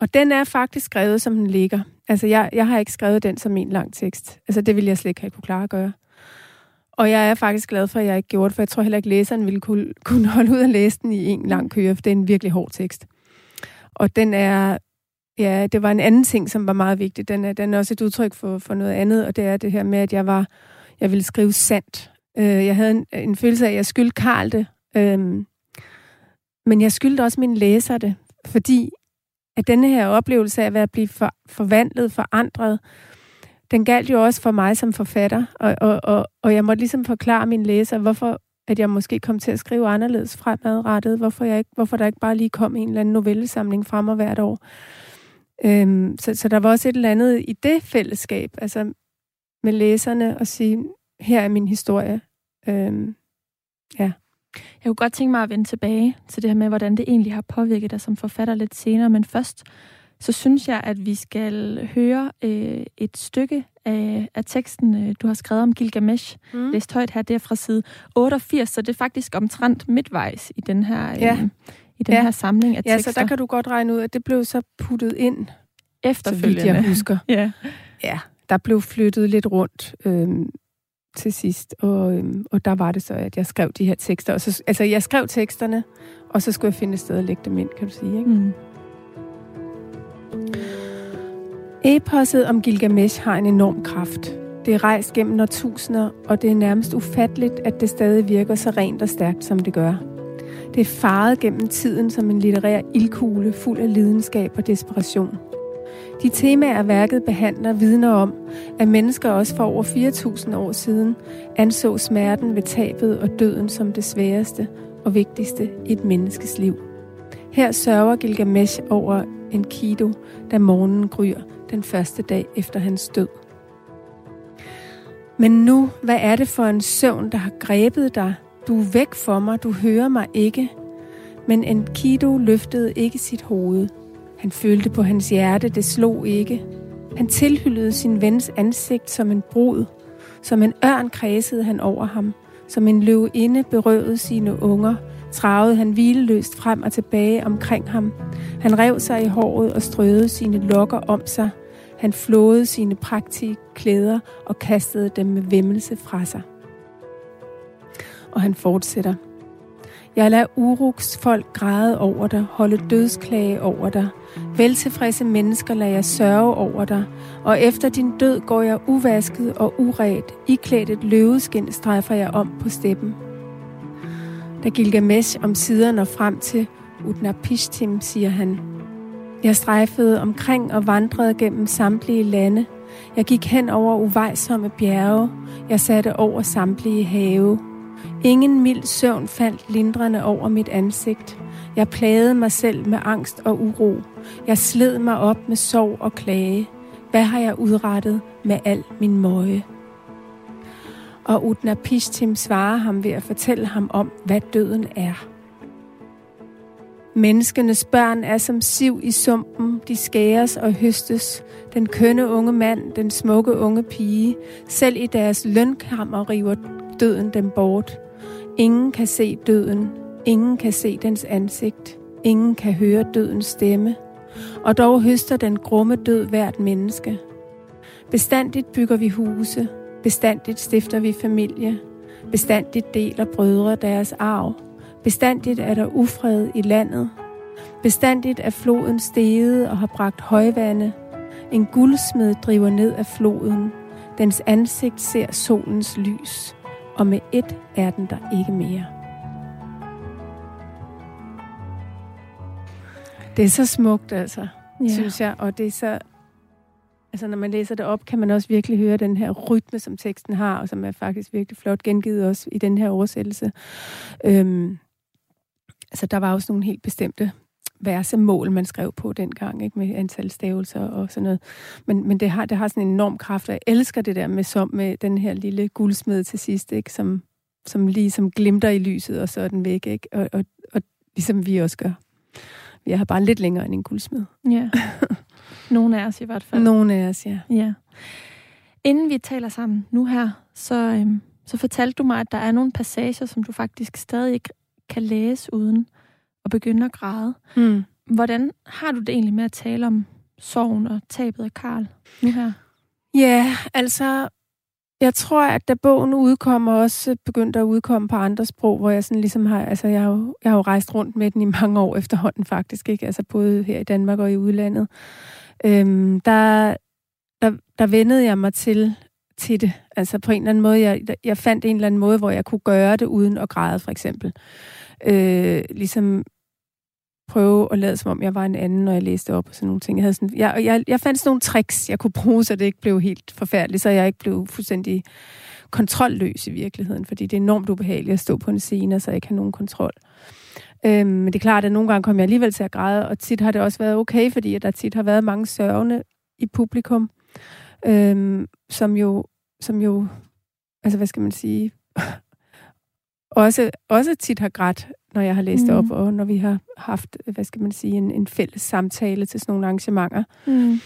Og den er faktisk skrevet, som den ligger. Altså, jeg, jeg har ikke skrevet den som en lang tekst. Altså, det ville jeg slet ikke have kunne klare at gøre. Og jeg er faktisk glad for, at jeg ikke gjorde det, for jeg tror heller ikke, læseren ville kunne, kunne holde ud at læse den i en lang køre, for det er en virkelig hård tekst. Og den er, ja, det var en anden ting, som var meget vigtig. Den er, den er også et udtryk for, for noget andet, og det er det her med, at jeg var, jeg ville skrive sandt. Øh, jeg havde en, en følelse af, at jeg skyldte Karl det, øh, men jeg skyldte også min læser det, fordi at denne her oplevelse af at blive for, forvandlet, forandret, den galt jo også for mig som forfatter, og, og, og, og jeg måtte ligesom forklare min læser, hvorfor at jeg måske kom til at skrive anderledes fremadrettet, hvorfor, jeg ikke, hvorfor der ikke bare lige kom en eller anden novellesamling frem og hvert år. Øhm, så, så der var også et eller andet i det fællesskab, altså med læserne, at sige, her er min historie. Øhm, ja. Jeg kunne godt tænke mig at vende tilbage til det her med, hvordan det egentlig har påvirket dig som forfatter lidt senere, men først så synes jeg, at vi skal høre øh, et stykke af, af teksten, øh, du har skrevet om Gilgamesh. Mm. Læst højt her, det er fra side 88, så det er faktisk omtrent midtvejs i den her, øh, ja. i den ja. her samling af tekster. Ja, så der kan du godt regne ud, at det blev så puttet ind efterfølgende. Så vidt jeg husker. ja. ja, der blev flyttet lidt rundt øh, til sidst, og, øh, og der var det så, at jeg skrev de her tekster. Og så, altså, jeg skrev teksterne, og så skulle jeg finde et sted at lægge dem ind, kan du sige. Ikke? Mm. Eposet om Gilgamesh har en enorm kraft. Det er rejst gennem årtusinder, og det er nærmest ufatteligt, at det stadig virker så rent og stærkt, som det gør. Det er faret gennem tiden som en litterær ildkugle fuld af lidenskab og desperation. De temaer, værket behandler, vidner om, at mennesker også for over 4.000 år siden anså smerten ved tabet og døden som det sværeste og vigtigste i et menneskes liv. Her sørger Gilgamesh over en kido, da morgenen gryr den første dag efter hans død. Men nu, hvad er det for en søvn, der har grebet dig? Du er væk for mig, du hører mig ikke. Men Enkidu løftede ikke sit hoved. Han følte på hans hjerte, det slog ikke. Han tilhyllede sin vens ansigt som en brud. Som en ørn kredsede han over ham. Som en løvinde berøvede sine unger, travede han hvileløst frem og tilbage omkring ham. Han rev sig i håret og strøede sine lokker om sig. Han flåede sine praktiske klæder og kastede dem med vemmelse fra sig. Og han fortsætter. Jeg lader Uruks folk græde over dig, holde dødsklage over dig. Veltilfredse mennesker lader jeg sørge over dig, og efter din død går jeg uvasket og uret, iklædt et løveskin strejfer jeg om på steppen. Da Gilgamesh om sider når frem til Utnapishtim, siger han, jeg strejfede omkring og vandrede gennem samtlige lande. Jeg gik hen over uvejsomme bjerge. Jeg satte over samtlige have. Ingen mild søvn faldt lindrende over mit ansigt. Jeg plagede mig selv med angst og uro. Jeg sled mig op med sorg og klage. Hvad har jeg udrettet med al min møje? Og Utnapishtim svarer ham ved at fortælle ham om, hvad døden er. Menneskenes børn er som siv i sumpen, de skæres og høstes. Den kønne unge mand, den smukke unge pige, selv i deres lønkammer river døden dem bort. Ingen kan se døden, ingen kan se dens ansigt, ingen kan høre dødens stemme. Og dog høster den grumme død hvert menneske. Bestandigt bygger vi huse, bestandigt stifter vi familie, bestandigt deler brødre deres arv, Bestandigt er der ufred i landet. Bestandigt er floden steget og har bragt højvande. En guldsmed driver ned af floden. Dens ansigt ser solens lys, og med et er den der ikke mere. Det er så smukt, altså, ja. synes jeg, og det er så... Altså, når man læser det op, kan man også virkelig høre den her rytme, som teksten har, og som er faktisk virkelig flot gengivet også i den her oversættelse. Øhm, altså der var også nogle helt bestemte versemål, man skrev på dengang, ikke? med antal stavelser og sådan noget. Men, men det, har, det har sådan en enorm kraft, og jeg elsker det der med, som, med den her lille guldsmed til sidst, ikke? Som, som ligesom glimter i lyset, og så er den væk. Ikke? Og, og, og ligesom vi også gør. Vi har bare lidt længere end en guldsmed. Ja. Nogle af os i hvert fald. Nogle af os, ja. ja. Inden vi taler sammen nu her, så, øhm, så fortalte du mig, at der er nogle passager, som du faktisk stadig ikke kan læse uden at begynde at græde. Mm. Hvordan har du det egentlig med at tale om sorgen og tabet af Karl nu her? Ja, altså, jeg tror, at da bogen udkommer, også begyndte at udkomme på andre sprog, hvor jeg sådan ligesom har, altså jeg har, jo, jeg har jo rejst rundt med den i mange år efterhånden faktisk, ikke? Altså både her i Danmark og i udlandet. Øhm, der, der, der vendede jeg mig til, til det. Altså på en eller anden måde, jeg, jeg fandt en eller anden måde, hvor jeg kunne gøre det uden at græde, for eksempel øh, ligesom prøve at lade som om, jeg var en anden, når jeg læste op og sådan nogle ting. Jeg, havde sådan, jeg, jeg, jeg fandt sådan nogle tricks, jeg kunne bruge, så det ikke blev helt forfærdeligt, så jeg ikke blev fuldstændig kontrolløs i virkeligheden, fordi det er enormt ubehageligt at stå på en scene, og så ikke have nogen kontrol. Øhm, men det er klart, at nogle gange kom jeg alligevel til at græde, og tit har det også været okay, fordi der tit har været mange sørgende i publikum, øhm, som jo, som jo, altså hvad skal man sige, også, også tit har grædt, når jeg har læst mm. op, og når vi har haft, hvad skal man sige, en, en fælles samtale til sådan nogle arrangementer. Mm.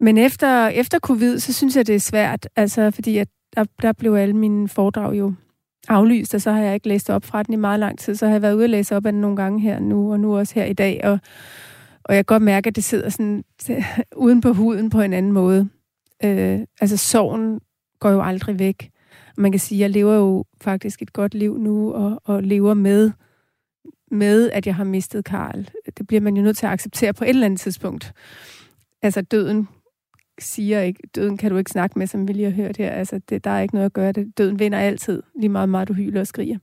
Men efter, efter covid, så synes jeg, det er svært, altså fordi at der, der blev alle mine foredrag jo aflyst, og så har jeg ikke læst op fra den i meget lang tid. Så har jeg været ude og læse op af den nogle gange her nu, og nu også her i dag. Og, og jeg kan godt mærke, at det sidder sådan uden på huden på en anden måde. Øh, altså, sorgen går jo aldrig væk. Man kan sige, at jeg lever jo faktisk et godt liv nu, og, og lever med, med, at jeg har mistet Karl. Det bliver man jo nødt til at acceptere på et eller andet tidspunkt. Altså, døden siger ikke, døden kan du ikke snakke med, som vi lige har hørt her. Altså, det, der er ikke noget at gøre det. Døden vinder altid, lige meget meget du hyler og skriger.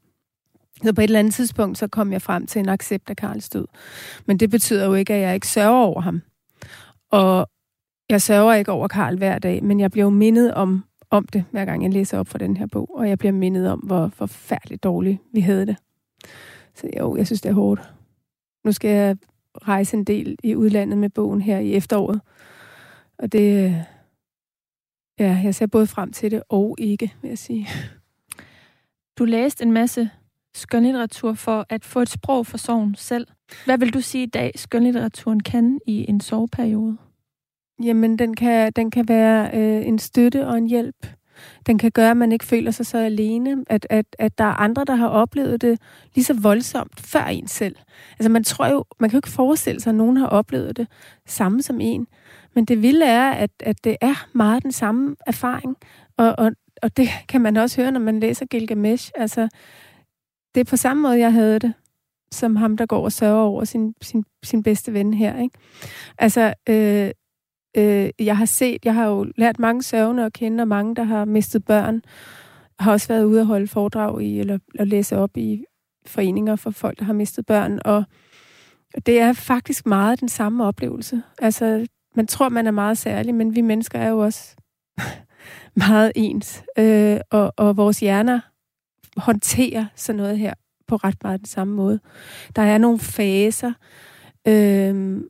Så på et eller andet tidspunkt, så kom jeg frem til en accept af Karls død. Men det betyder jo ikke, at jeg ikke sørger over ham. Og jeg sørger ikke over Karl hver dag, men jeg bliver jo mindet om, om det, hver gang jeg læser op fra den her bog. Og jeg bliver mindet om, hvor forfærdeligt dårligt vi havde det. Så jo, jeg synes, det er hårdt. Nu skal jeg rejse en del i udlandet med bogen her i efteråret. Og det, øh, ja, jeg ser både frem til det og ikke, vil jeg sige. Du læste en masse skønlitteratur for at få et sprog for sorgen selv. Hvad vil du sige i dag, skønlitteraturen kan i en soveperiode? Jamen, den kan, den kan være øh, en støtte og en hjælp. Den kan gøre, at man ikke føler sig så alene. At, at, at der er andre, der har oplevet det lige så voldsomt før en selv. Altså, man tror jo, man kan jo ikke forestille sig, at nogen har oplevet det samme som en. Men det vilde er, at, at det er meget den samme erfaring. Og, og, og det kan man også høre, når man læser Gilgamesh. Altså, det er på samme måde, jeg havde det, som ham, der går og sørger over sin, sin, sin bedste ven her. Ikke? Altså, øh, øh, jeg har set, jeg har jo lært mange sørgende at kende, og mange, der har mistet børn, har også været ude at holde foredrag i, eller, eller læse op i foreninger for folk, der har mistet børn, og det er faktisk meget den samme oplevelse. Altså, man tror, man er meget særlig, men vi mennesker er jo også meget ens. Øh, og, og vores hjerner håndterer sådan noget her på ret meget den samme måde. Der er nogle faser, øh,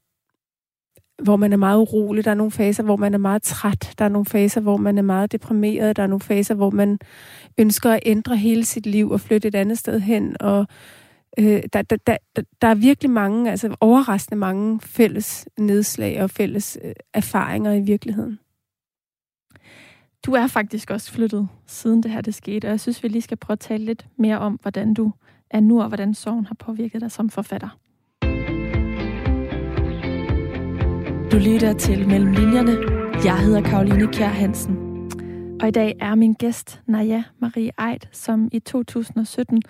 hvor man er meget urolig. Der er nogle faser, hvor man er meget træt. Der er nogle faser, hvor man er meget deprimeret. Der er nogle faser, hvor man ønsker at ændre hele sit liv og flytte et andet sted hen. Og øh, der, der, der, der er virkelig mange, altså overraskende mange fælles nedslag og fælles øh, erfaringer i virkeligheden. Du er faktisk også flyttet, siden det her det skete, og jeg synes, vi lige skal prøve at tale lidt mere om, hvordan du er nu, og hvordan sorgen har påvirket dig som forfatter. Du lytter til Mellem Linjerne. Jeg hedder Karoline Kjær Hansen. Og i dag er min gæst Naja Marie Eid, som i 2017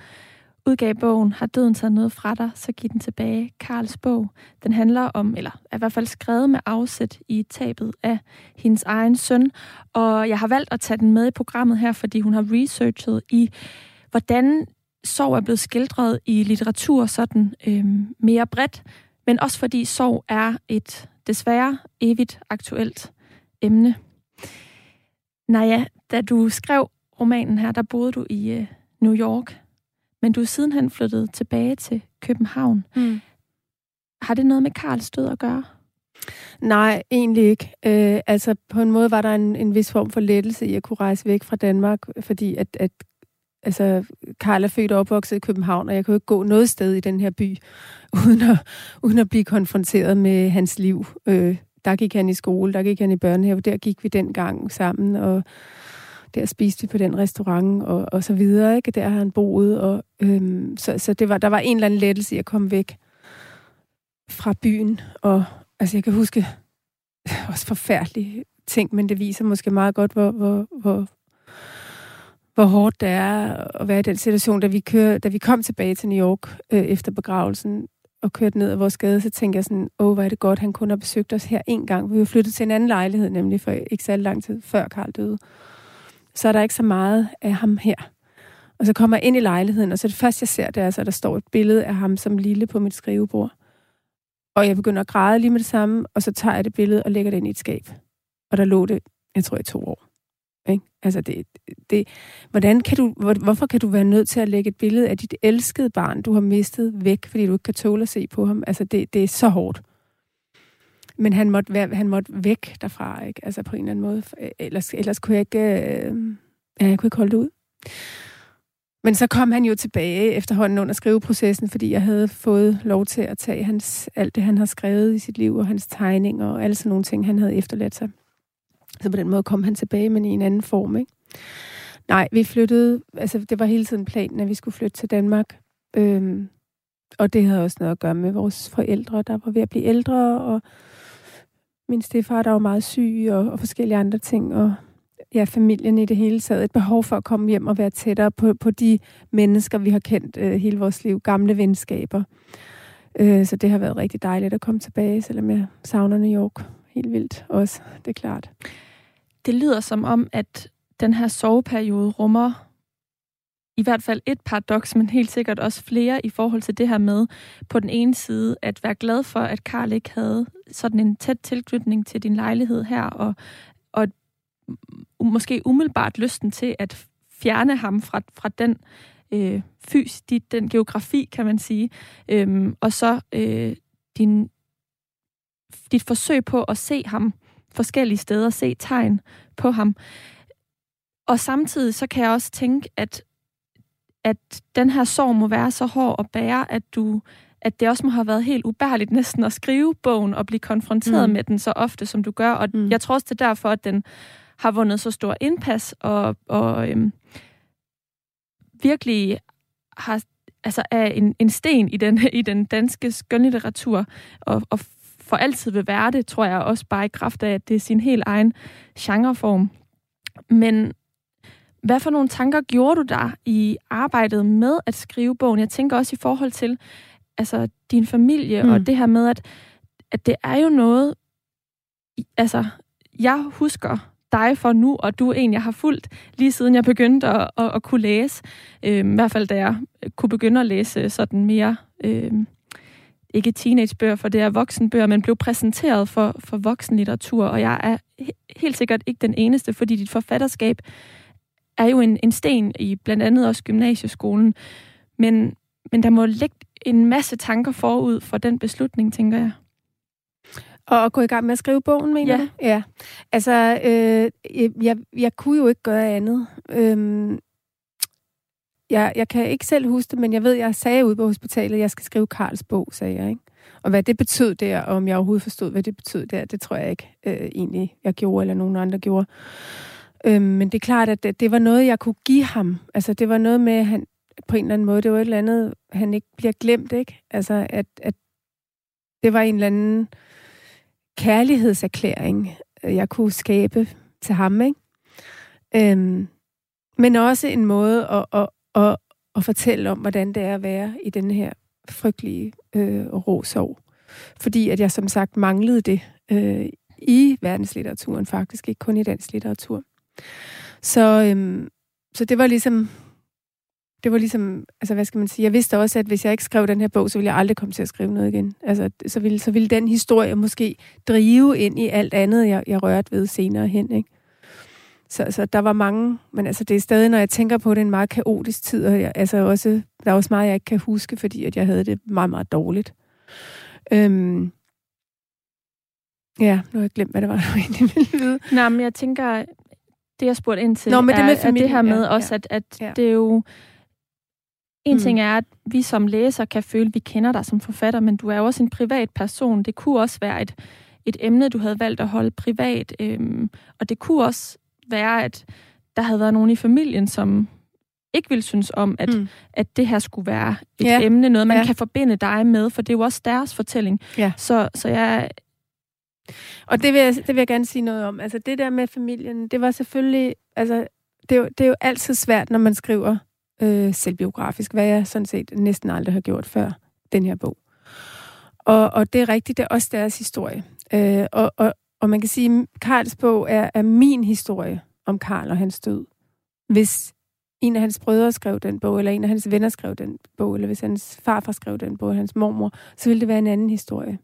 udgav bogen Har døden taget noget fra dig, så giv den tilbage. Karls bog. Den handler om, eller er i hvert fald skrevet med afsæt i tabet af hendes egen søn. Og jeg har valgt at tage den med i programmet her, fordi hun har researchet i, hvordan sorg er blevet skildret i litteratur sådan øhm, mere bredt, men også fordi sorg er et desværre evigt aktuelt emne. Naja, da du skrev romanen her, der boede du i øh, New York, men du er sidenhen flyttet tilbage til København. Mm. Har det noget med Karls død at gøre? Nej, egentlig ikke. Øh, altså, på en måde var der en, en vis form for lettelse i at kunne rejse væk fra Danmark, fordi at, at altså, Karl er født og opvokset i København, og jeg kunne ikke gå noget sted i den her by, uden at, uden at blive konfronteret med hans liv. Øh, der gik han i skole, der gik han i børnehave, der gik vi den gang sammen, og der spiste vi på den restaurant, og, og så videre, ikke? Der har han boet, og øhm, så, så det var, der var en eller anden lettelse i at komme væk fra byen, og altså jeg kan huske også forfærdelige ting, men det viser måske meget godt, hvor, hvor, hvor, hvor hårdt det er at være i den situation, da vi, kører, da vi kom tilbage til New York øh, efter begravelsen og kørte ned ad vores gade, så tænkte jeg sådan, åh, hvor er det godt, han kun har besøgt os her en gang. Vi var flyttet til en anden lejlighed, nemlig for ikke så lang tid før Karl døde. Så er der ikke så meget af ham her. Og så kommer jeg ind i lejligheden, og så det første, jeg ser, det er, altså, så der står et billede af ham som lille på mit skrivebord. Og jeg begynder at græde lige med det samme, og så tager jeg det billede og lægger det ind i et skab. Og der lå det, jeg tror, i to år. Ikke? Altså det, det, hvordan kan du, hvor, hvorfor kan du være nødt til at lægge et billede af dit elskede barn, du har mistet væk, fordi du ikke kan tåle at se på ham? Altså det, det er så hårdt. Men han måtte, være, han måtte væk derfra, ikke? Altså på en eller anden måde. Øh, ellers, ellers kunne jeg ikke, øh, ja, jeg kunne ikke holde det ud. Men så kom han jo tilbage efterhånden under skriveprocessen, fordi jeg havde fået lov til at tage hans, alt det, han har skrevet i sit liv, og hans tegninger og alle sådan nogle ting, han havde efterladt sig. Så på den måde kom han tilbage, men i en anden form, ikke? Nej, vi flyttede, altså det var hele tiden planen, at vi skulle flytte til Danmark. Øhm, og det havde også noget at gøre med vores forældre, der var ved at blive ældre, og min stefar, der var meget syg, og, og forskellige andre ting, og ja, familien i det hele taget. Et behov for at komme hjem og være tættere på, på de mennesker, vi har kendt øh, hele vores liv. Gamle venskaber. Øh, så det har været rigtig dejligt at komme tilbage, selvom jeg savner New York helt vildt også, det er klart. Det lyder som om, at den her soveperiode rummer i hvert fald et paradoks, men helt sikkert også flere i forhold til det her med på den ene side at være glad for, at Karl ikke havde sådan en tæt tilknytning til din lejlighed her, og, og måske umiddelbart lysten til at fjerne ham fra, fra den øh, fys, dit, den geografi, kan man sige, øhm, og så øh, din, dit forsøg på at se ham forskellige steder, se tegn på ham. Og samtidig så kan jeg også tænke, at, at den her sorg må være så hård at bære, at du at det også må have været helt ubærligt næsten at skrive bogen og blive konfronteret mm. med den så ofte, som du gør. Og mm. jeg tror også, det er derfor, at den har vundet så stor indpas og, og øhm, virkelig har, altså er en, en sten i den, i den danske skønlitteratur og, og for altid vil være det, tror jeg også bare i kraft af, at det er sin helt egen genreform. Men hvad for nogle tanker gjorde du der i arbejdet med at skrive bogen? Jeg tænker også i forhold til altså, din familie mm. og det her med, at, at det er jo noget, altså, jeg husker dig for nu, og du en, jeg har fulgt lige siden jeg begyndte at, at, at kunne læse. Øh, I hvert fald da jeg kunne begynde at læse sådan mere, øh, ikke teenagebøger, for det er voksenbøger, men blev præsenteret for, for voksenlitteratur, og jeg er helt sikkert ikke den eneste, fordi dit forfatterskab er jo en, en sten i blandt andet også gymnasieskolen. Men, men der må ligge en masse tanker forud for den beslutning, tænker jeg. Og at gå i gang med at skrive bogen, mener ja. du? Ja. Altså, øh, jeg, jeg kunne jo ikke gøre andet. Øhm, jeg, jeg kan ikke selv huske det, men jeg ved, jeg sagde ude på hospitalet, at jeg skal skrive Karls bog, sagde jeg. Ikke? Og hvad det betød der, og om jeg overhovedet forstod, hvad det betød der, det tror jeg ikke øh, egentlig, jeg gjorde, eller nogen andre gjorde. Øh, men det er klart, at det, det var noget, jeg kunne give ham. Altså, det var noget med, at han på en eller anden måde, det var et eller andet, han ikke bliver glemt, ikke? Altså, at, at det var en eller anden kærlighedserklæring, øh, jeg kunne skabe til ham, ikke? Øhm, men også en måde at, at, og, og fortælle om, hvordan det er at være i den her frygtelige øh, rå sorg. Fordi at jeg som sagt manglede det øh, i verdenslitteraturen faktisk, ikke kun i dansk litteratur. Så, øhm, så det var ligesom det var ligesom, altså hvad skal man sige, jeg vidste også, at hvis jeg ikke skrev den her bog, så ville jeg aldrig komme til at skrive noget igen. Altså, så ville, så ville den historie måske drive ind i alt andet, jeg, jeg rørte ved senere hen, ikke? Så, så der var mange, men altså det er stadig, når jeg tænker på det, en meget kaotisk tid, og jeg, altså også, der er også meget, jeg ikke kan huske, fordi at jeg havde det meget, meget dårligt. Øhm, ja, nu har jeg glemt, hvad det var, du egentlig ville vide. Nej, men jeg tænker, det jeg spurgte ind til, Nå, men det med er, er det her med ja, også, ja, at, at ja. det er jo en mm. ting er, at vi som læser kan føle, at vi kender dig som forfatter, men du er jo også en privat person. Det kunne også være et, et emne, du havde valgt at holde privat. Øhm, og det kunne også være, at der havde været nogen i familien, som ikke ville synes om, at, mm. at det her skulle være et ja. emne, noget man ja. kan forbinde dig med, for det er jo også deres fortælling. Ja. Så, så jeg... Og det vil, jeg, det vil jeg gerne sige noget om. Altså det der med familien, det var selvfølgelig... Altså, det er, jo, det er jo altid svært, når man skriver øh, selvbiografisk, hvad jeg sådan set næsten aldrig har gjort før den her bog. Og, og det er rigtigt, det er også deres historie. Øh, og, og, og man kan sige, at Karls bog er, er min historie om Karl og hans død. Hvis en af hans brødre skrev den bog, eller en af hans venner skrev den bog, eller hvis hans farfar skrev den bog, eller hans mormor, så ville det være en anden historie.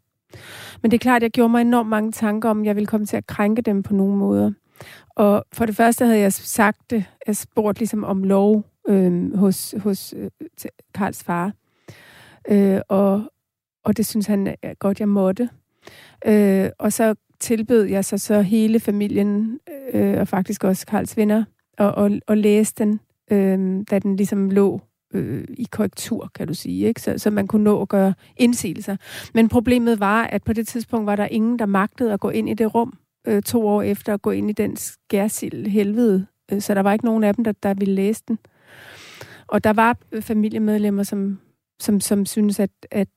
Men det er klart, at jeg gjorde mig enormt mange tanker om, at jeg ville komme til at krænke dem på nogle måder. Og for det første havde jeg sagt det, jeg spurgte ligesom om lov øh, hos, hos øh, Karls far. Øh, og, og det synes han godt, jeg måtte. Øh, og så tilbød jeg så, så hele familien, øh, og faktisk også Karls venner, og, og, og læse den, øh, da den ligesom lå øh, i korrektur, kan du sige, ikke? Så, så man kunne nå at gøre indsigelser. Men problemet var, at på det tidspunkt var der ingen, der magtede at gå ind i det rum øh, to år efter at gå ind i den skærsild helvede. Øh, så der var ikke nogen af dem, der, der ville læse den. Og der var øh, familiemedlemmer, som, som, som synes, at, at,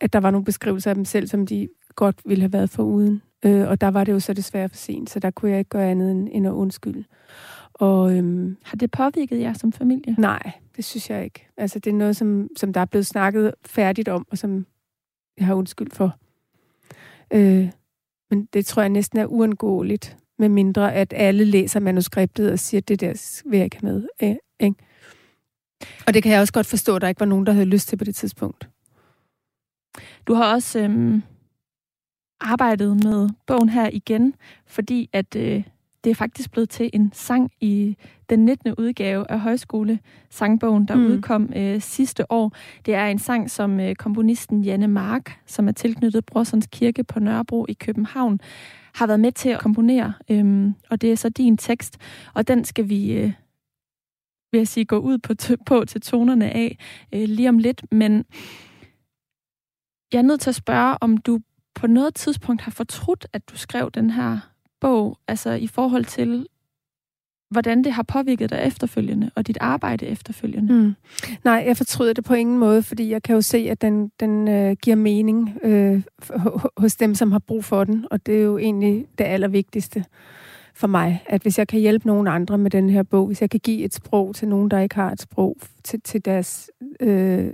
at der var nogle beskrivelser af dem selv, som de godt ville have været for uden. Øh, og der var det jo så desværre for sent, så der kunne jeg ikke gøre andet end, end at undskylde. Og, øhm, Har det påvirket jer som familie? Nej, det synes jeg ikke. Altså, det er noget, som, som der er blevet snakket færdigt om, og som jeg har undskyld for. Øh, men det tror jeg næsten er uundgåeligt, med mindre at alle læser manuskriptet og siger, at det der vil jeg ikke have med. Øh, ikke? Og det kan jeg også godt forstå, at der ikke var nogen, der havde lyst til på det tidspunkt. Du har også øhm, arbejdet med bogen her igen, fordi at øh, det er faktisk blevet til en sang i den 19. udgave af Højskole Sangbogen, der mm. udkom øh, sidste år. Det er en sang, som øh, komponisten Janne Mark, som er tilknyttet Brorsons Kirke på Nørrebro i København, har været med til at komponere. Øhm, og det er så din tekst, og den skal vi... Øh, vil jeg sige, gå ud på, på til tonerne af øh, lige om lidt, men jeg er nødt til at spørge, om du på noget tidspunkt har fortrudt, at du skrev den her bog, altså i forhold til, hvordan det har påvirket dig efterfølgende, og dit arbejde efterfølgende? Mm. Nej, jeg fortryder det på ingen måde, fordi jeg kan jo se, at den, den øh, giver mening øh, hos dem, som har brug for den, og det er jo egentlig det allervigtigste for mig, at hvis jeg kan hjælpe nogen andre med den her bog, hvis jeg kan give et sprog til nogen, der ikke har et sprog til, til deres øh,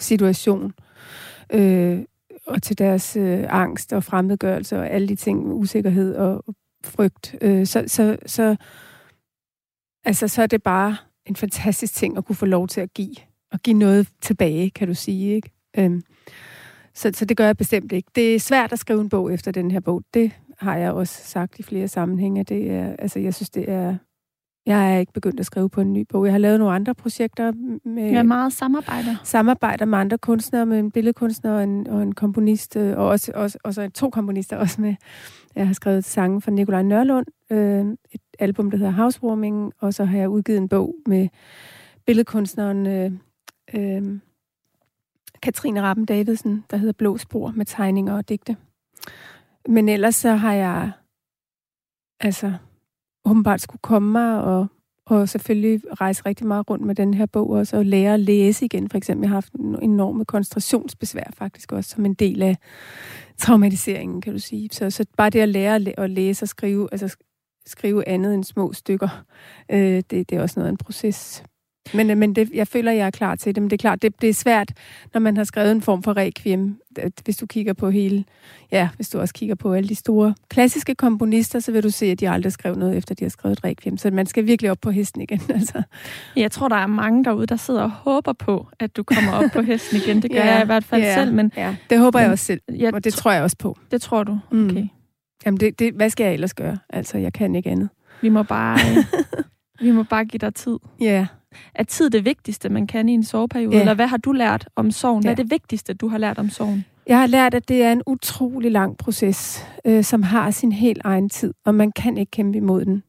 situation, øh, og til deres øh, angst og fremmedgørelse og alle de ting, usikkerhed og frygt, øh, så, så, så, altså, så er det bare en fantastisk ting at kunne få lov til at give. Og give noget tilbage, kan du sige. Ikke? Øhm, så, så det gør jeg bestemt ikke. Det er svært at skrive en bog efter den her bog. Det har jeg også sagt i flere sammenhænge. Det er, altså, jeg synes, det er jeg er ikke begyndt at skrive på en ny bog. Jeg har lavet nogle andre projekter. Med ja, meget samarbejder. Samarbejder med andre kunstnere, med en billedkunstner og en, og en komponist, øh, og også, også, også to komponister også med. Jeg har skrevet sange for Nikolaj Nørlund, øh, et album, der hedder Housewarming, og så har jeg udgivet en bog med billedkunstneren øh, øh, Katrine Rappen Davidsen, der hedder Blå Spor med tegninger og digte. Men ellers så har jeg altså åbenbart skulle komme mig og, og selvfølgelig rejse rigtig meget rundt med den her bog også, og lære at læse igen. For eksempel, jeg har haft en enorme koncentrationsbesvær faktisk også, som en del af traumatiseringen, kan du sige. Så, så bare det at lære at læse og skrive, altså skrive andet end små stykker, øh, det, det er også noget af en proces. Men, øh, men det, jeg føler, jeg er klar til det. Men det er klart, det, det er svært, når man har skrevet en form for requiem. Hvis du kigger på hele... Ja, hvis du også kigger på alle de store klassiske komponister, så vil du se, at de aldrig skrev noget, efter de har skrevet et requiem. Så man skal virkelig op på hesten igen. Altså. Jeg tror, der er mange derude, der sidder og håber på, at du kommer op på hesten igen. Det gør ja, jeg i hvert fald ja, selv. Men, ja, det håber men, jeg også selv, jeg, og det tror jeg også på. Det tror du? Mm. Okay. Mm. Jamen, det, det, hvad skal jeg ellers gøre? Altså, jeg kan ikke andet. Vi må bare, vi må bare give dig tid. Ja, er tid det vigtigste, man kan i en soveperiode? Ja. Eller hvad har du lært om sorgen? Hvad er det vigtigste, du har lært om sorgen? Jeg har lært, at det er en utrolig lang proces, øh, som har sin helt egen tid, og man kan ikke kæmpe imod den.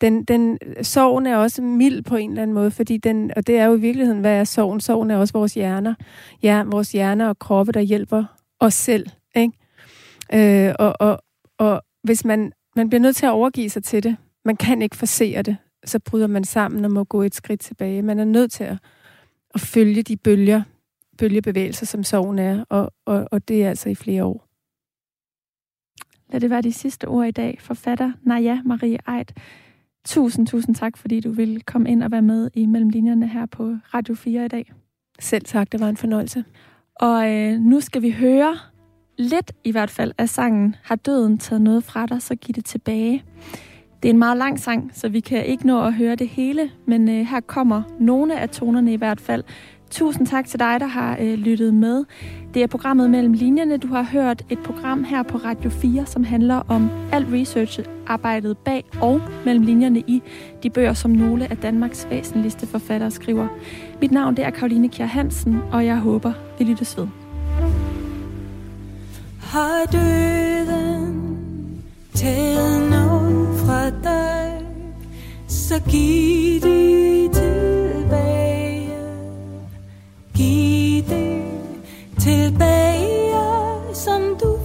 Den, den, sorgen er også mild på en eller anden måde, fordi den, og det er jo i virkeligheden, hvad er sorgen? Sorgen er også vores hjerner. Ja, vores hjerner og kroppe, der hjælper os selv. Ikke? Øh, og, og, og hvis man, man bliver nødt til at overgive sig til det, man kan ikke forsere det, så bryder man sammen og må gå et skridt tilbage. Man er nødt til at, at følge de bølger, bølgebevægelser, som sorgen er, og, og, og det er altså i flere år. Lad det være de sidste ord i dag. Forfatter Naja Marie Eid. Tusind, tusind tak, fordi du vil komme ind og være med i Mellemlinjerne her på Radio 4 i dag. Selv tak, det var en fornøjelse. Og øh, nu skal vi høre lidt i hvert fald af sangen Har døden taget noget fra dig, så giv det tilbage. Det er en meget lang sang, så vi kan ikke nå at høre det hele, men øh, her kommer nogle af tonerne i hvert fald. Tusind tak til dig, der har øh, lyttet med. Det er programmet Mellem Linjerne. Du har hørt et program her på Radio 4, som handler om alt research-arbejdet bag og mellem linjerne i de bøger, som nogle af Danmarks væsentligste forfattere skriver. Mit navn det er Karoline Kjær Hansen, og jeg håber, vi lyttes ved. Har døden taget noget fra dig, så giv det tilbage. Giv det tilbage, som du